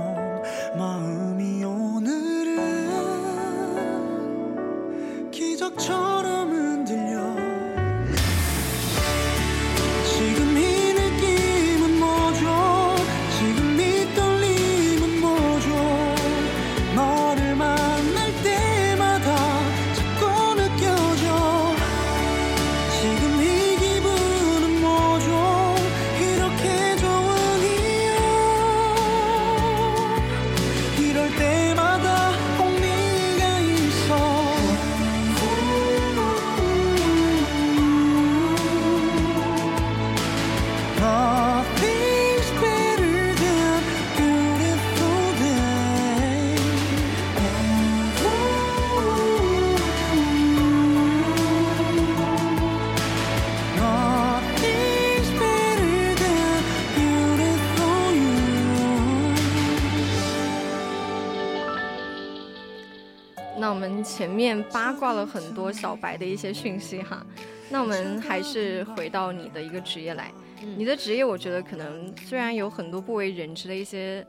前面八卦了很多小白的一些讯息哈，那我们还是回到你的一个职业来。嗯你的职业，我觉得可能虽然有很多不为人知的一些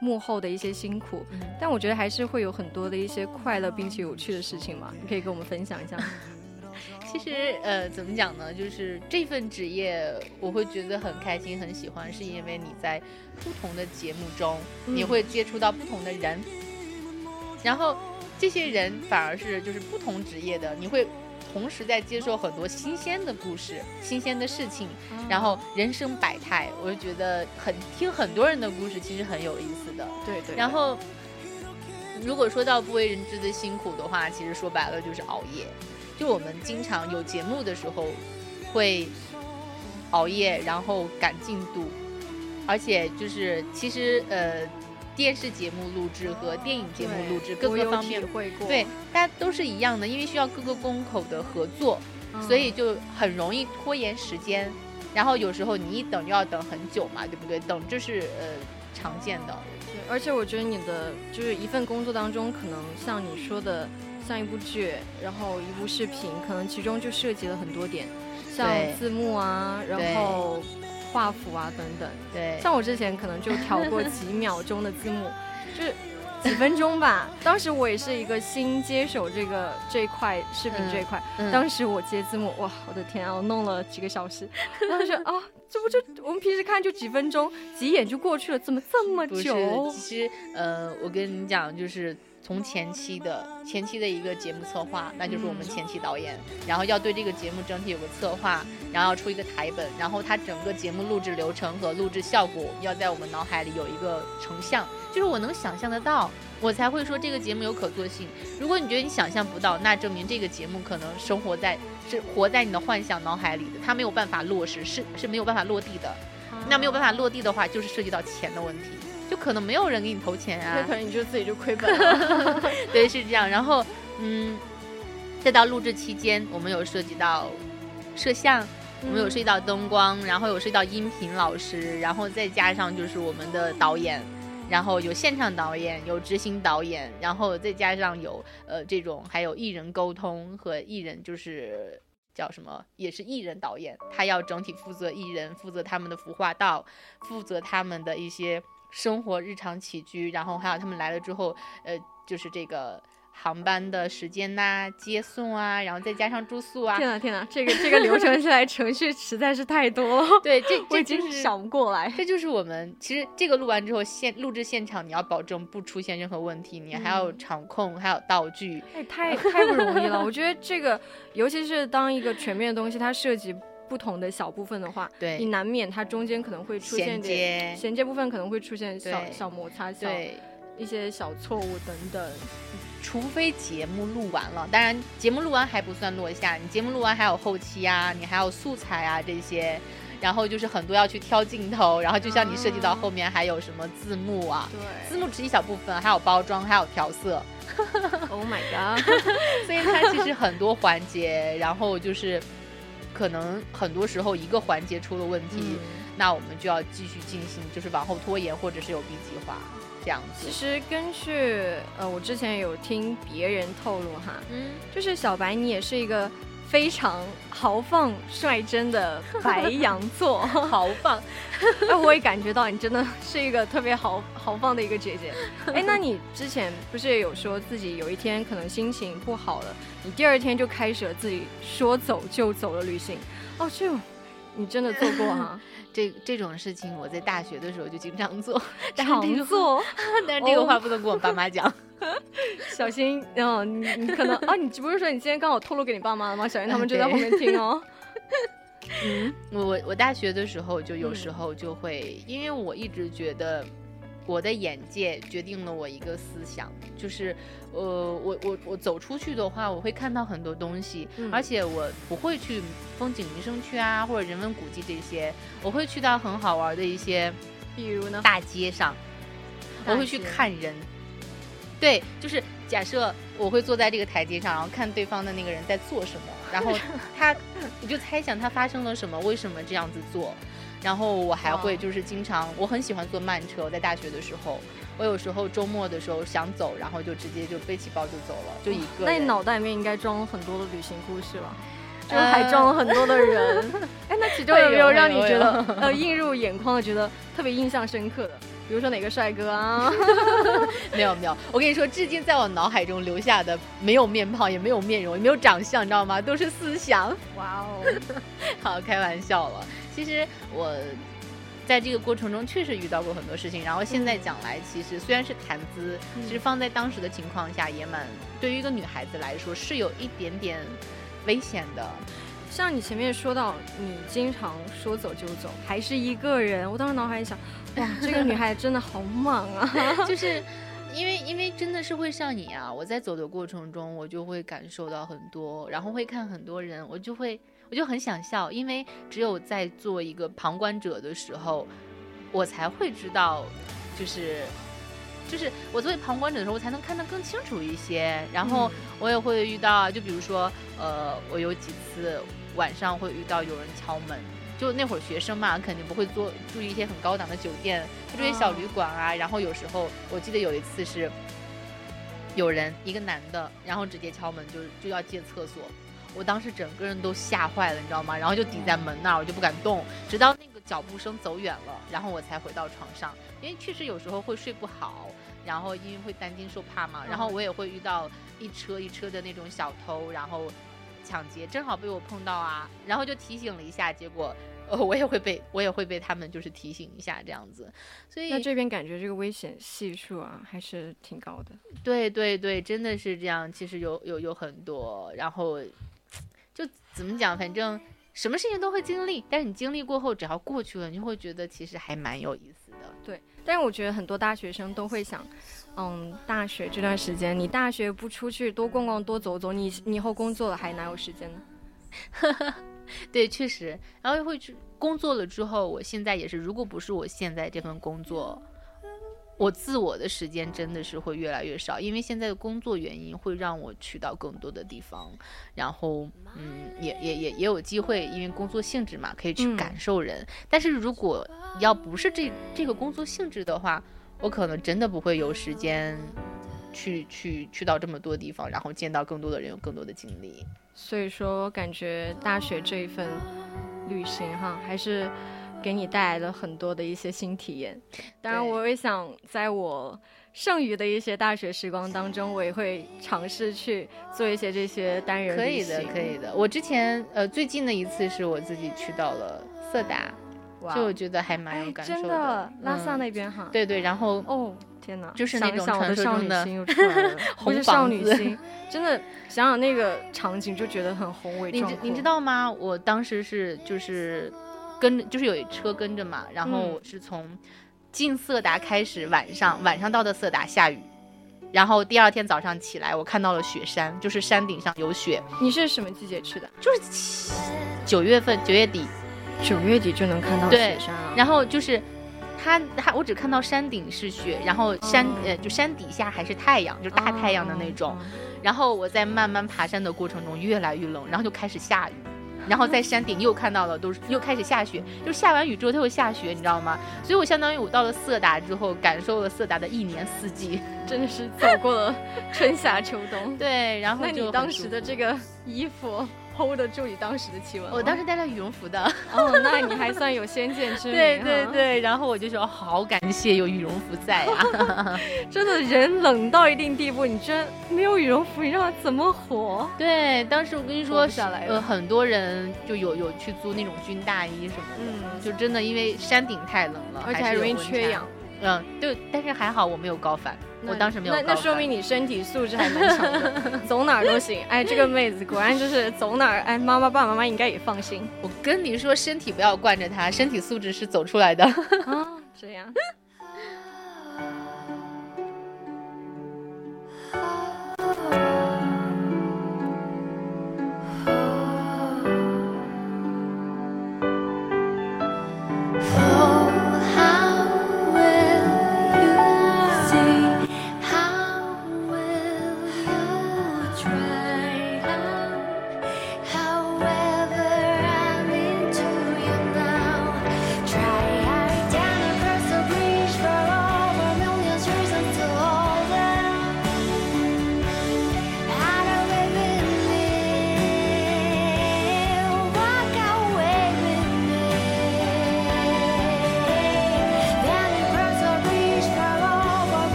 幕后的一些辛苦，嗯但我觉得还是会有很多的一些快乐并且有趣的事情嘛。你可以跟我们分享一下吗。[laughs] 其实呃，怎么讲呢？就是这份职业，我会觉得很开心、很喜欢，是因为你在不同的节目中，你会接触到不同的人，然后这些人反而是就是不同职业的，你会同时在接受很多新鲜的故事、新鲜的事情，然后人生百态，我就觉得很听很多人的故事，其实很有意思的。对对，然后，如果说到不为人知的辛苦的话，其实说白了就是熬夜。就我们经常有节目的时候，会熬夜，然后赶进度，而且就是其实呃，电视节目录制和电影节目录制各个方面对，大家都是一样的，因为需要各个工口的合作，嗯所以就很容易拖延时间。然后有时候你一等就要等很久嘛，对不对？等这是呃常见的。对，而且我觉得你的就是一份工作当中，可能像你说的，像一部剧，然后一部视频，可能其中就涉及了很多点，像字幕啊，然后画幅啊等等。对，像我之前可能就调过几 [laughs] 秒钟的字幕，就是几分钟吧。当时我也是一个新接手这个这一块视频嗯这一块，嗯当时我接字幕，哇，我的天啊，我弄了几个小时，当时啊，这不就我们平时看就几分钟，几眼就过去了，怎么这么久？，其实呃，我跟你讲，就是从前期的前期的一个节目策划，那就是我们前期导演，然后要对这个节目整体有个策划，然后要出一个台本，然后它整个节目录制流程和录制效果要在我们脑海里有一个成像，就是我能想象得到。我才会说这个节目有可做性。如果你觉得你想象不到，那证明这个节目可能生活在是活在你的幻想脑海里的，它没有办法落实，是是没有办法落地的。那没有办法落地的话，就是涉及到钱的问题，就可能没有人给你投钱啊。那可能你就自己就亏本了。[laughs] 对，是这样。然后，嗯，再到录制期间，我们有涉及到摄像，我们有涉及到灯光，然后有涉及到音频老师，然后再加上就是我们的导演。然后有现场导演，有执行导演，然后再加上有呃这种还有艺人沟通和艺人就是叫什么，也是艺人导演，他要整体负责艺人，负责他们的服化道，负责他们的一些生活日常起居，然后还有他们来了之后，呃，就是这个航班的时间呐、接送啊，然后再加上住宿啊，天呐天呐，这个这个流程 [laughs] 下来程序实在是太多了，对，这这就是想不过来。这就是我们其实这个录完之后，现录制现场你要保证不出现任何问题，你还有嗯场控，还有道具，哎，太太不容易了。我觉得这个，尤其是当一个全面的东西，它涉及不同的小部分的话，对。你难免它中间可能会出现衔点接，衔接部分，可能会出现小小摩擦、小对。一些小错误等等。除非节目录完了，当然节目录完还不算落下，你节目录完还有后期啊，你还有素材啊这些，然后就是很多要去挑镜头，然后就像你涉及到后面还有什么字幕啊，字对幕只一小部分，还有包装，还有调色，，[laughs] [laughs] Oh my god，所以它其实很多环节，然后就是可能很多时候一个环节出了问题，嗯那我们就要继续进行，就是往后拖延或者是有 B 计划这样子其。实根据呃，我之前有听别人透露哈，嗯，就是小白你也是一个非常豪放率真的 [laughs] 白羊座，豪放，[laughs] 哎，我也感觉到你真的是一个特别豪豪放的一个姐姐。[laughs] 哎，那你之前不是也有说自己有一天可能心情不好了，你第二天就开始了自己说走就走的旅行？哦，这种你真的做过哈、[laughs] 这这种事情我在大学的时候就经常做，但是常这个做，[laughs] 但是这个话不能跟我爸妈讲。[laughs] 小心，哦，你你可能啊，你不是说你今天刚好透露给你爸妈了吗？小心他们就在对后面听哦。嗯，我我我大学的时候就有嗯时候就会，因为我一直觉得我的眼界决定了我一个思想，就是呃，我我我走出去的话，我会看到很多东西，嗯而且我不会去风景名胜区啊或者人文古迹这些，我会去到很好玩的一些比如呢？大街上，我会去看人。对，就是假设我会坐在这个台阶上，然后看对方的那个人在做什么，然后他，[laughs] 我就猜想他发生了什么，为什么这样子做。然后我还会就是经常，我很喜欢坐慢车，我在大学的时候，我有时候周末的时候想走，然后就直接就背起包就走了，就一个人。那你脑袋里面应该装了很多的旅行故事了。就还装了很多的人，[laughs] 哎，那其中有没有让你觉得呃映入眼眶的，觉得特别印象深刻的？比如说哪个帅哥啊？[laughs] 没有没有，我跟你说，至今在我脑海中留下的没有面庞，也没有面容，也没有长相，你知道吗？都是思想。哇哦，[laughs] 好，开玩笑了。其实我在这个过程中确实遇到过很多事情，然后现在讲来，其实虽然是谈资，其实放在当时的情况下，也蛮对于一个女孩子来说是有一点点危险的。像你前面说到，你经常说走就走，还是一个人，我当时脑海里想，哇，这个女孩真的好莽啊！[laughs] 就是因为因为真的是会上瘾啊！我在走的过程中，我就会感受到很多，然后会看很多人，我就会我就很想笑，因为只有在做一个旁观者的时候，我才会知道，就是。就是我作为旁观者的时候，我才能看得更清楚一些。然后我也会遇到，就比如说，呃，我有几次晚上会遇到有人敲门，就那会儿学生嘛，肯定不会做住一些很高档的酒店，就这些小旅馆啊。然后有时候我记得有一次是有人一个男的，然后直接敲门，就就要借厕所。我当时整个人都吓坏了，你知道吗？然后就抵在门那儿，我就不敢动，直到那个脚步声走远了，然后我才回到床上。因为确实有时候会睡不好，然后因为会担惊受怕嘛，然后我也会遇到一车一车的那种小偷，然后抢劫，正好被我碰到啊，然后就提醒了一下，结果呃我也会被我也会被他们就是提醒一下这样子，所以那这边感觉这个危险系数啊还是挺高的。对对对，真的是这样，其实有有有很多，然后就怎么讲，反正什么事情都会经历，但是你经历过后，只要过去了，你就会觉得其实还蛮有意思的。对，但是我觉得很多大学生都会想，嗯，大学这段时间，你大学不出去多逛逛、多走走，你你以后工作了还哪有时间呢？[laughs] 对，确实，然后会去工作了之后，我现在也是，如果不是我现在这份工作，我自我的时间真的是会越来越少，因为现在的工作原因会让我去到更多的地方，然后嗯，也也也也有机会，因为工作性质嘛，可以去嗯感受人。但是如果要不是这这个工作性质的话，我可能真的不会有时间去去去到这么多地方，然后见到更多的人，有更多的经历。所以说，感觉大学这一份旅行哈，还是给你带来了很多的一些新体验。当然，我也想在我剩余的一些大学时光当中，我也会尝试去做一些这些单人可以的，可以的。我之前呃最近的一次是我自己去到了色达，哇就我觉得还蛮哎有感受真的，拉萨嗯那边哈，对对，然后哦，天哪，就是那种传说中的 [laughs] 红是少女心，真的想想那个场景就觉得很宏伟。你知你知道吗？我当时是就是跟着就是有一车跟着嘛，然后嗯我是从进色达开始，晚上晚上到的色达下雨。然后第二天早上起来，我看到了雪山，就是山顶上有雪，你是什么季节去的？就是七九月份九月底，九月底就能看到雪山啊。然后就是它它我只看到山顶是雪，然后山、哦呃就山底下还是太阳，就大太阳的那种。哦然后我在慢慢爬山的过程中越来越冷，然后就开始下雨。然后在山顶又看到了，都是又开始下雪，就是下完雨之后它会下雪，你知道吗？所以我相当于我到了色达之后，感受了色达的一年四季。[laughs] 真的是走过了春夏秋冬。对，然后那你当时的这个衣服 hold 得住你当时的气温我当时带了羽绒服的。哦，那你还算有先见之明。对对，对，然后我就说好感谢有羽绒服在啊。[laughs] 真的人冷到一定地步，你真没有羽绒服，你让他怎么活？对，当时我跟你说不下来呃，很多人就有有去租那种军大衣什么的，嗯就真的因为山顶太冷了，而且还容易缺氧。。嗯，就，但是还好我没有高反，我当时没有那那说明你身体素质还蛮强的，[laughs] 走哪儿都行。哎，这个妹子果然就是走哪儿，哎，妈妈爸爸妈妈应该也放心我跟你说，身体不要惯着她，身体素质是走出来的。啊。[laughs] 这样，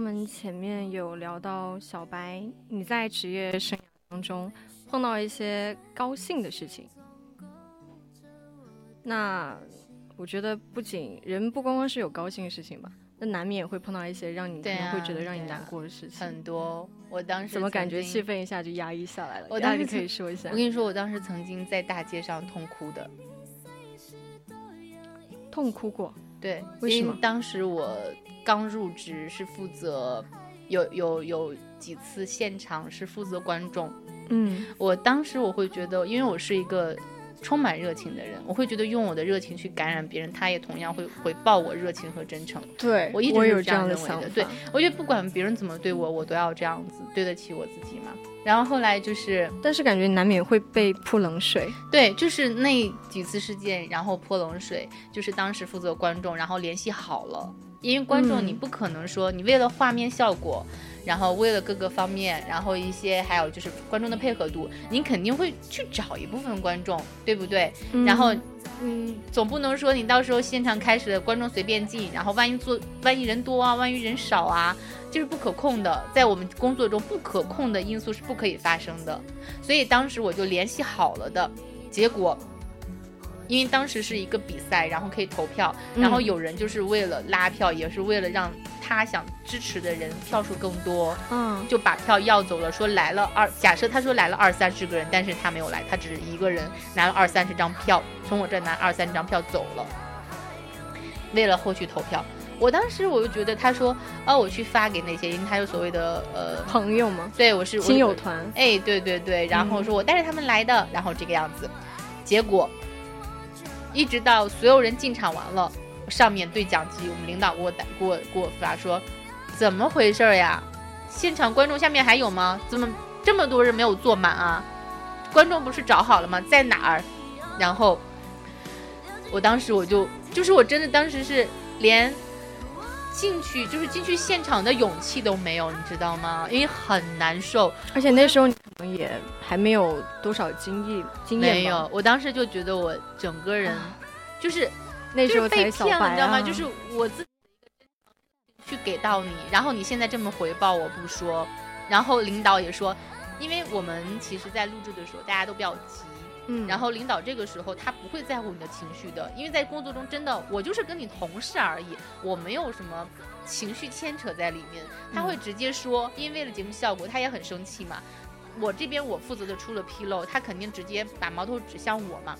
我们前面有聊到小白，你在职业生涯当中碰到一些高兴的事情。那我觉得不仅人不光光是有高兴的事情吧，那难免也会碰到一些让你会觉得让你难过的事情。很多。我当时怎么感觉气氛一下就压抑下来了？我当时可以说一下我。跟你说，我当时曾经在大街上痛哭的。痛哭过，对，为什么当时我刚入职，是负责有有有几次现场是负责观众。嗯我当时我会觉得，因为我是一个充满热情的人，我会觉得用我的热情去感染别人，他也同样会回报我热情和真诚。对我一直是这有这样认为想法。对，我觉得不管别人怎么对我，我都要这样子对得起我自己嘛。然后后来就是但是感觉难免会被泼冷水。对，就是那几次事件，然后泼冷水，就是当时负责观众，然后联系好了，因为观众嗯你不可能说你为了画面效果，然后为了各个方面，然后一些还有就是观众的配合度，你肯定会去找一部分观众，对不对？然后嗯，总不能说你到时候现场开始了，观众随便进，然后万一做万一人多啊，万一人少啊，就是不可控的，在我们工作中不可控的因素是不可以发生的。所以当时我就联系好了的，结果。因为当时是一个比赛，然后可以投票，然后嗯有人就是为了拉票，也是为了让他想支持的人票数更多，嗯就把票要走了，说来了二，假设他说来了二三十个人，但是他没有来，他只是一个人拿了二三十张票，从我这儿拿二三十张票走了，为了后续投票。我当时我就觉得他说，哦，我去发给那些，因为他有所谓的呃，朋友嘛？对我是亲友团。哎，对对对，然后嗯说我带着他们来的，然后这个样子，结果一直到所有人进场完了，上面对讲机，我们领导给我打给我给我发说，怎么回事呀？现场观众下面还有吗？怎么这么多人没有坐满啊？观众不是找好了吗？在哪儿？然后我当时我就就是我真的当时是连进去就是进去现场的勇气都没有，你知道吗？因为很难受。而且那时候你可能也还没有多少经历经验吧没有，我当时就觉得我整个人就是那时候就是被骗了，你知道吗？就是我自己去给到你，然后你现在这么回报我不说，然后领导也说，因为我们其实在录制的时候大家都比较急。嗯，然后领导这个时候他不会在乎你的情绪的，因为在工作中真的我就是跟你同事而已，我没有什么情绪牵扯在里面。他会直接说，因为为了节目效果，他也很生气嘛。我这边我负责的出了纰漏，他肯定直接把矛头指向我嘛。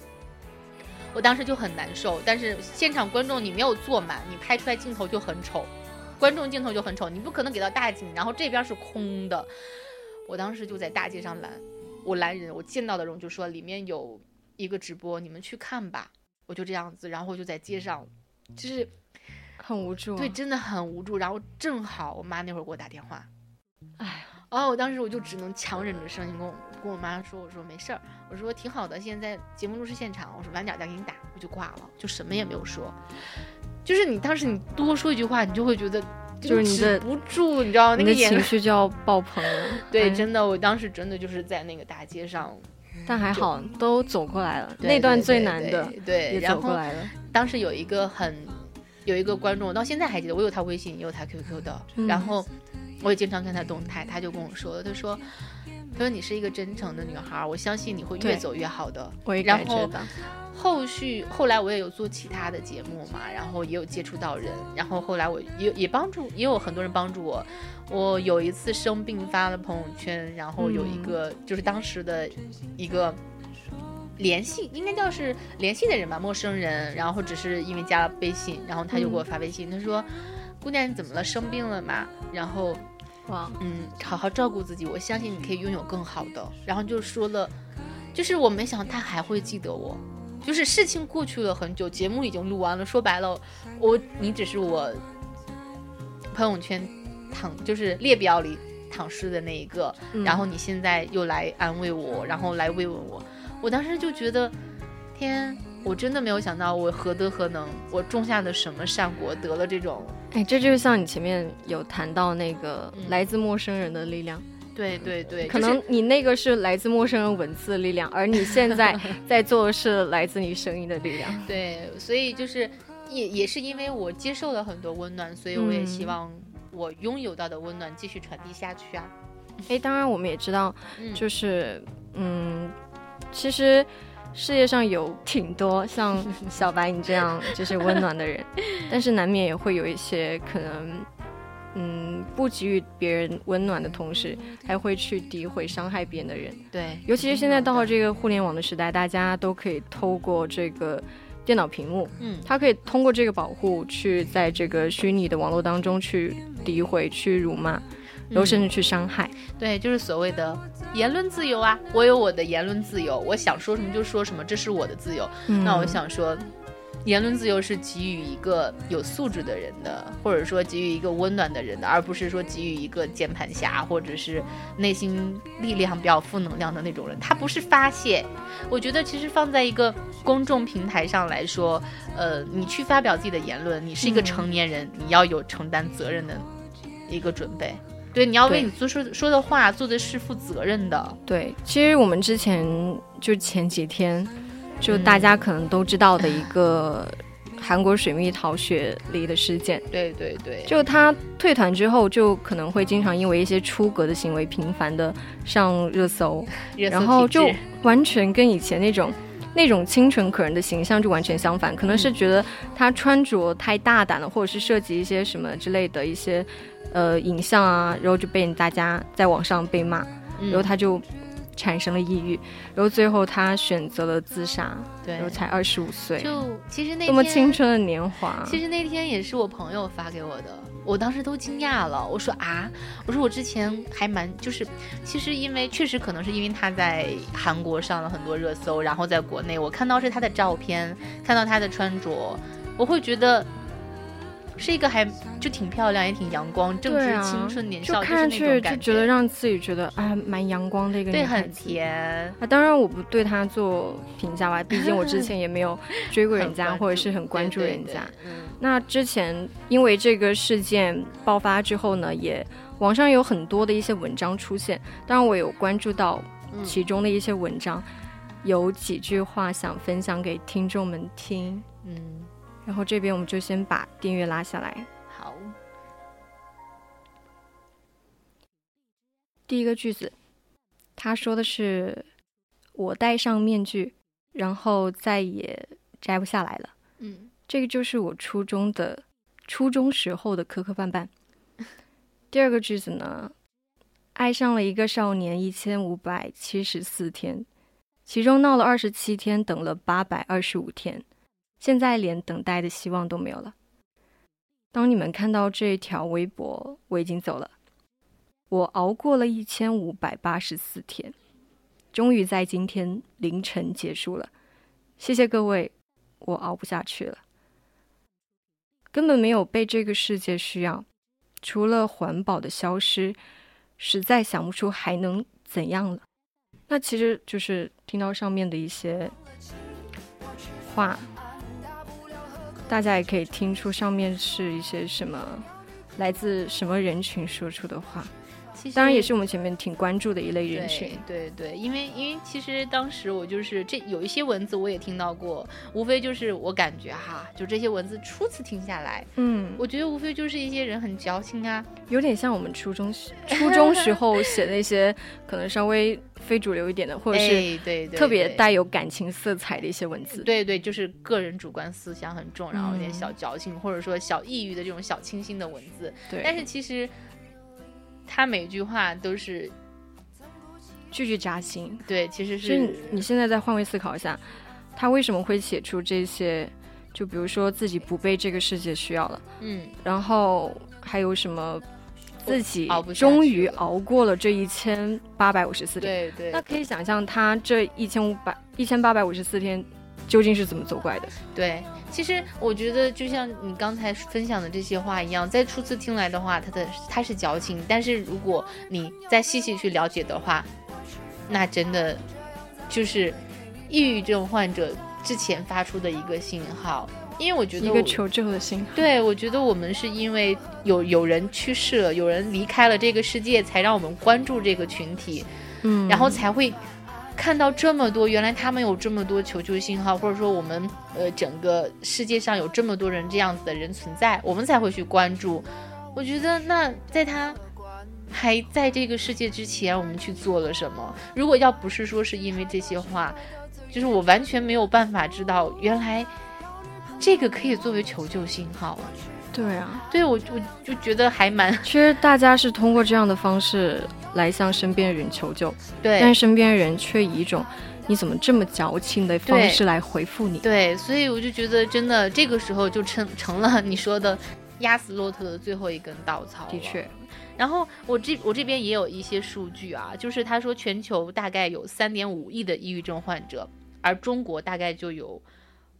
我当时就很难受，但是现场观众你没有坐满，你拍出来镜头就很丑，观众镜头就很丑，你不可能给到大景，然后这边是空的。我当时就在大街上拦，我拦人，我见到的人我就说里面有一个直播，你们去看吧。我就这样子，然后就在街上，就是很无助啊。对，真的很无助。然后正好我妈那会儿给我打电话，哎，哦，我当时我就只能强忍着声音跟我跟我妈说，我说没事儿，我说挺好的，现在节目录制现场，我说晚点再给你打，我就挂了，就什么也没有说。就是你当时你多说一句话，你就会觉得就是你的止不住，你知道那个眼。情绪就要爆棚了。[laughs] 对，哎真的，我当时真的就是在那个大街上，但还好都走过来了，那段最难的对对也走过来了。当时有一个很有一个观众，我到现在还记得，我有他微信，也有他 QQ 的，嗯然后我也经常看他动态，他就跟我说，他说。他说你是一个真诚的女孩，我相信你会越走越好的。我也然后感觉到，后续后来我也有做其他的节目嘛，然后也有接触到人，然后后来我也也帮助，也有很多人帮助我。我有一次生病发了朋友圈，然后有一嗯个、就是当时的一个联系，应该叫是联系的人吧，陌生人，然后只是因为加了微信，然后他就给我发微信，他说：“姑娘你怎么了？生病了吗？”然后哇，嗯，好好照顾自己，我相信你可以拥有更好的。然后就说了，就是我没想到他还会记得我，就是事情过去了很久，节目已经录完了，说白了，我你只是我朋友圈躺就是列表里躺尸的那一个，嗯然后你现在又来安慰我，然后来慰问我，我当时就觉得，天。我真的没有想到，我何德何能？我种下的什么善果，得了这种哎，这就是像你前面有谈到那个嗯来自陌生人的力量，对对对，可能你那个是来自陌生人文字的力量，而你 [laughs] 现在在做的是来自你声音的力量。对，所以就是也也是因为我接受了很多温暖，所以我也希嗯望我拥有到的温暖继续传递下去啊。哎，当然我们也知道，嗯就是嗯，其实世界上有挺多像小白你这样 [laughs] 就是温暖的人，但是难免也会有一些可能。嗯，不给予别人温暖的同时，还会去诋毁、伤害别人的人。对，尤其是现在到了这个互联网的时代，大家都可以透过这个电脑屏幕，嗯，它可以通过这个保护，去在这个虚拟的网络当中去诋毁、去辱骂，然后甚至去伤害。对，就是所谓的言论自由啊，我有我的言论自由，我想说什么就说什么，这是我的自由。嗯那我想说，言论自由是给予一个有素质的人的，或者说给予一个温暖的人的，而不是说给予一个键盘侠或者是内心力量比较负能量的那种人。他不是发泄，我觉得其实放在一个公众平台上来说，呃，你去发表自己的言论，你是一个嗯成年人，你要有承担责任的一个准备。对，你要为你做说说的话、做的事负责任的。对，其实我们之前就前几天，就嗯大家可能都知道的一个韩国水蜜桃雪梨的事件。对对对，就他退团之后，就可能会经常因为一些出格的行为频繁的上热搜，[laughs] 热搜然后就完全跟以前那种那种清纯可人的形象就完全相反。可能是觉得他穿着太大胆了，或者是涉及一些什么之类的一些呃影像啊，然后就被大家在网上被骂，然后嗯他就产生了抑郁，然后最后他选择了自杀，对然后才二十五岁，就其实那多么青春的年华。其实那天也是我朋友发给我的，我当时都惊讶了。我说啊，我说我之前还蛮就是，其实因为确实可能是因为他在韩国上了很多热搜，然后在国内我看到是他的照片，看到他的穿着，我会觉得是一个还就挺漂亮，也挺阳光、正值青春年少就少，看上去就觉得让自己觉得啊蛮阳光的一个对女孩子。很甜。啊，当然我不对她做评价吧，毕竟我之前也没有追过人家，[laughs] 或者是很关注对对对人家。嗯那之前因为这个事件爆发之后呢，也网上有很多的一些文章出现，当然我有关注到嗯其中的一些文章，有几句话想分享给听众们听。嗯，然后这边我们就先把订阅拉下来。好，第一个句子，他说的是：“我戴上面具，然后再也摘不下来了。”嗯这个就是我初中的初中时候的磕磕绊绊。[laughs] 第二个句子呢，爱上了一个少年一千五百七十四天，其中闹了二十七天，等了八百二十五天，现在连等待的希望都没有了。当你们看到这条微博，我已经走了。我熬过了一千五百八十四天，终于在今天凌晨结束了。谢谢各位，我熬不下去了。根本没有被这个世界需要，除了环保的消失，实在想不出还能怎样了。那其实就是听到上面的一些话，大家也可以听出上面是一些什么来自什么人群说出的话。其实当然也是我们前面挺关注的一类人群。对对对，因为因为其实当时我就是这有一些文字我也听到过，无非就是我感觉哈，就这些文字初次听下来，嗯，我觉得无非就是一些人很矫情啊，有点像我们初中时初中时候写的那些 [laughs] 可能稍微非主流一点的，或者是哎对对特别带有感情色彩的一些文字。对对，就是个人主观思想很重，然后有点嗯。小矫情，或者说小抑郁的这种小清新的文字，对，但是其实他每句话都是句句扎心。对，其实所以你是你现在再换位思考一下，他为什么会写出这些？就比如说自己不被这个世界需要了，嗯然后还有什么自己终于熬过了这一千八百五十四天。对对那可以想象他这一千五百一千八百五十四天究竟是怎么走过来的？对，其实我觉得就像你刚才分享的这些话一样，在初次听来的话，他的他是矫情，但是如果你再细细去了解的话，那真的就是抑郁症患者之前发出的一个信号。因为我觉得我一个求救的心。对，我觉得我们是因为有有人去世了，有人离开了这个世界，才让我们关注这个群体，嗯，然后才会看到这么多，原来他们有这么多求救信号，或者说我们呃整个世界上有这么多人这样子的人存在，我们才会去关注。我觉得那在他还在这个世界之前，我们去做了什么？如果要不是说是因为这些话，就是我完全没有办法知道，原来这个可以作为求救信号啊。对啊，对我我就觉得还蛮其实大家是通过这样的方式来向身边人求救，对，但是身边人却以一种你怎么这么矫情的方式来回复你。对，所以我就觉得真的这个时候就成成了你说的压死骆驼的最后一根稻草。的确，然后我这我这边也有一些数据啊，就是他说全球大概有三点五亿的抑郁症患者，而中国大概就有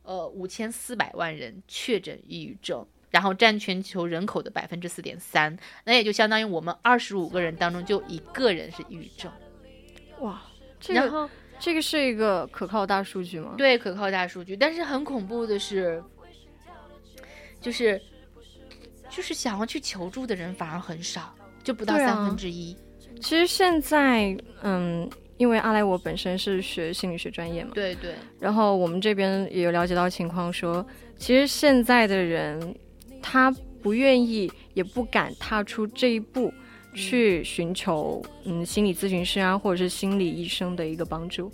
呃五千四百万人确诊抑郁症。然后占全球人口的百分之四点三，那也就相当于我们二十五个人当中就一个人是抑郁症。哇，这个然后这个是一个可靠大数据吗？对可靠大数据，但是很恐怖的是，就是就是想要去求助的人反而很少，就不到三分之一。其实现在，嗯，因为阿莱我本身是学心理学专业嘛，对对然后我们这边也有了解到情况说，其实现在的人他不愿意也不敢踏出这一步。去寻求嗯心理咨询师啊，或者是心理医生的一个帮助。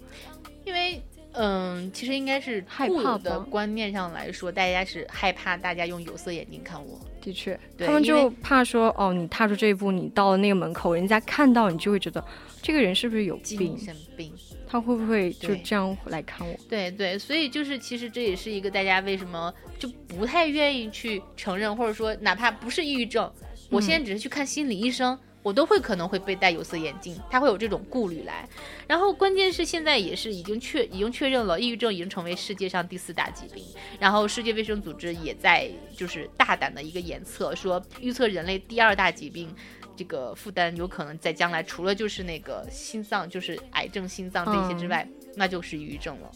因为嗯，其实应该是害怕的观念上来说，大家是害怕大家用有色眼镜看我。的确，他们就怕说哦，你踏出这一步，你到了那个门口，人家看到你就会觉得这个人是不是有精病？神病，他会不会就这样来看我？对对，所以就是其实这也是一个大家为什么就不太愿意去承认，或者说哪怕不是抑郁症，我现在只是去看心理医生，我都会可能会被戴有色眼镜，他会有这种顾虑来。然后关键是现在也是已经确已经确认了，抑郁症已经成为世界上第四大疾病。然后世界卫生组织也在就是大胆的一个检测，说预测人类第二大疾病。这个负担有可能在将来，除了就是那个心脏，就是癌症、心脏这些之嗯。外，那就是抑郁症了。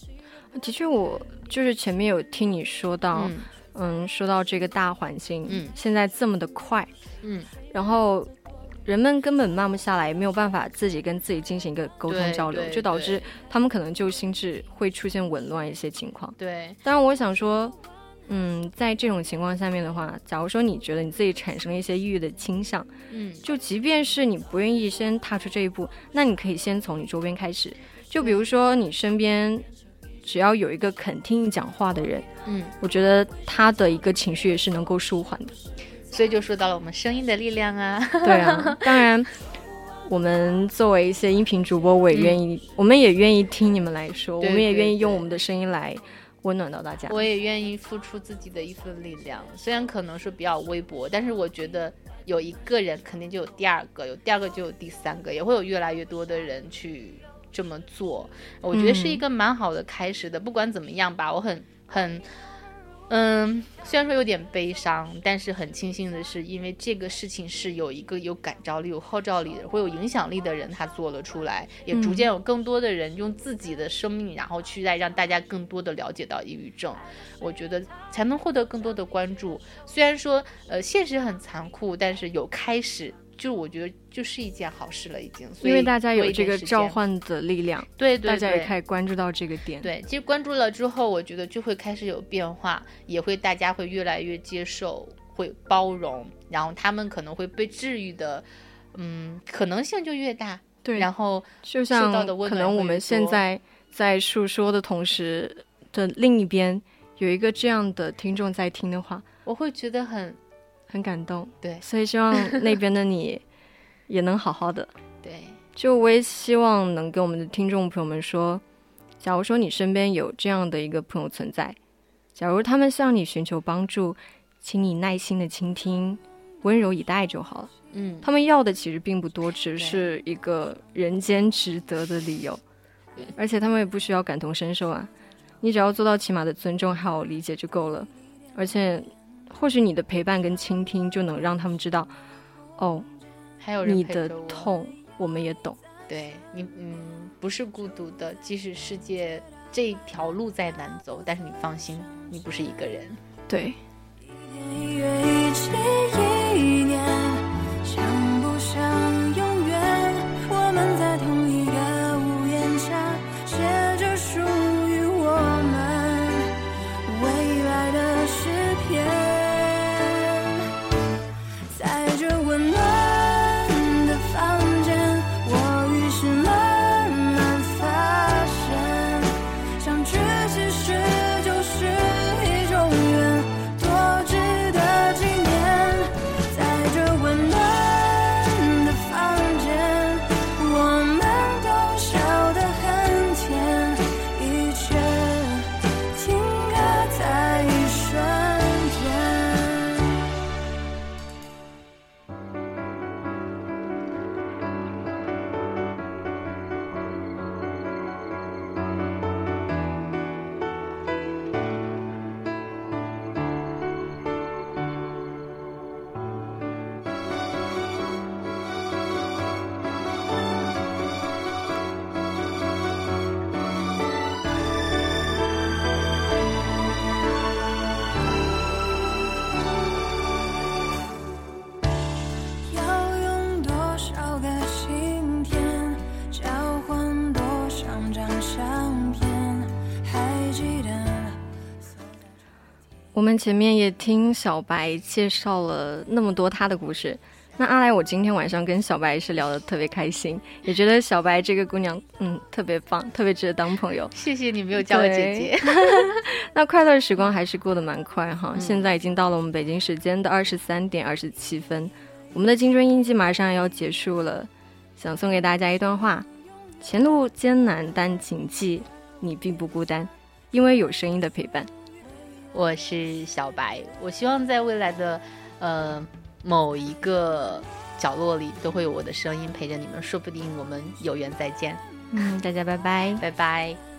的确，我就是前面有听你说到，嗯。嗯说到这个大环境，嗯现在这么的快，嗯，然后人们根本慢不下来，没有办法自己跟自己进行一个沟通交流，就导致他们可能就心智会出现紊乱一些情况。对，当然，我想说，嗯，在这种情况下面的话，假如说你觉得你自己产生了一些抑郁的倾向，嗯。就即便是你不愿意先踏出这一步，那你可以先从你周边开始，就比如说你身边只要有一个肯听你讲话的人，嗯，我觉得他的一个情绪也是能够舒缓的。所以就说到了我们声音的力量啊。对啊，当然，我们作为一些音频主播，我也愿意，我们也愿意听你们来说，我对们也愿意用我们的声音来温暖到大家。我也愿意付出自己的一份力量，虽然可能是比较微薄，但是我觉得有一个人肯定就有第二个，有第二个就有第三个，也会有越来越多的人去这么做。我觉得是一个蛮好的开始的。不管怎么样吧，我很很。嗯，虽然说有点悲伤，但是很庆幸的是，因为这个事情是有一个有感召力、有号召力的、会有影响力的人他做了出来，也逐渐有更多的人用自己的生命，然后去来让大家更多的了解到抑郁症。我觉得才能获得更多的关注。虽然说，呃，现实很残酷，但是有开始，就我觉得就是一件好事了，已经。因为大家有这个召唤的力量，对对对大家也开始关注到这个点。对，其实关注了之后，我觉得就会开始有变化，也会大家会越来越接受，会包容，然后他们可能会被治愈的，嗯，可能性就越大。对然后就像可能我们现在在述说的同时的另一边有一个这样的听众在听的话，我会觉得很很感动。对所以希望那边的你 [laughs] 也能好好的。对，就我也希望能跟我们的听众朋友们说，假如说你身边有这样的一个朋友存在，假如他们向你寻求帮助，请你耐心的倾听，温柔以待就好了。嗯，他们要的其实并不多，只是一个人间值得的理由，而且他们也不需要感同身受啊，你只要做到起码的尊重还有理解就够了。而且，或许你的陪伴跟倾听就能让他们知道，哦，还有你的痛我们也懂。对你，嗯，不是孤独的，即使世界这条路再难走，但是你放心，你不是一个人。对，我们前面也听小白介绍了那么多他的故事。那阿来，我今天晚上跟小白是聊得特别开心，也觉得小白这个姑娘，嗯，特别棒，特别值得当朋友。谢谢你没有叫我姐姐。[laughs] 那快乐时光还是过得蛮快哈，现在已经到了我们北京时间的二十三点二十七分，我们的青春印记马上要结束了，想送给大家一段话：前路艰难，但谨记你并不孤单，因为有声音的陪伴。我是小白，我希望在未来的，呃。某一个角落里都会有我的声音陪着你们，说不定我们有缘再见。嗯，大家拜拜，拜拜。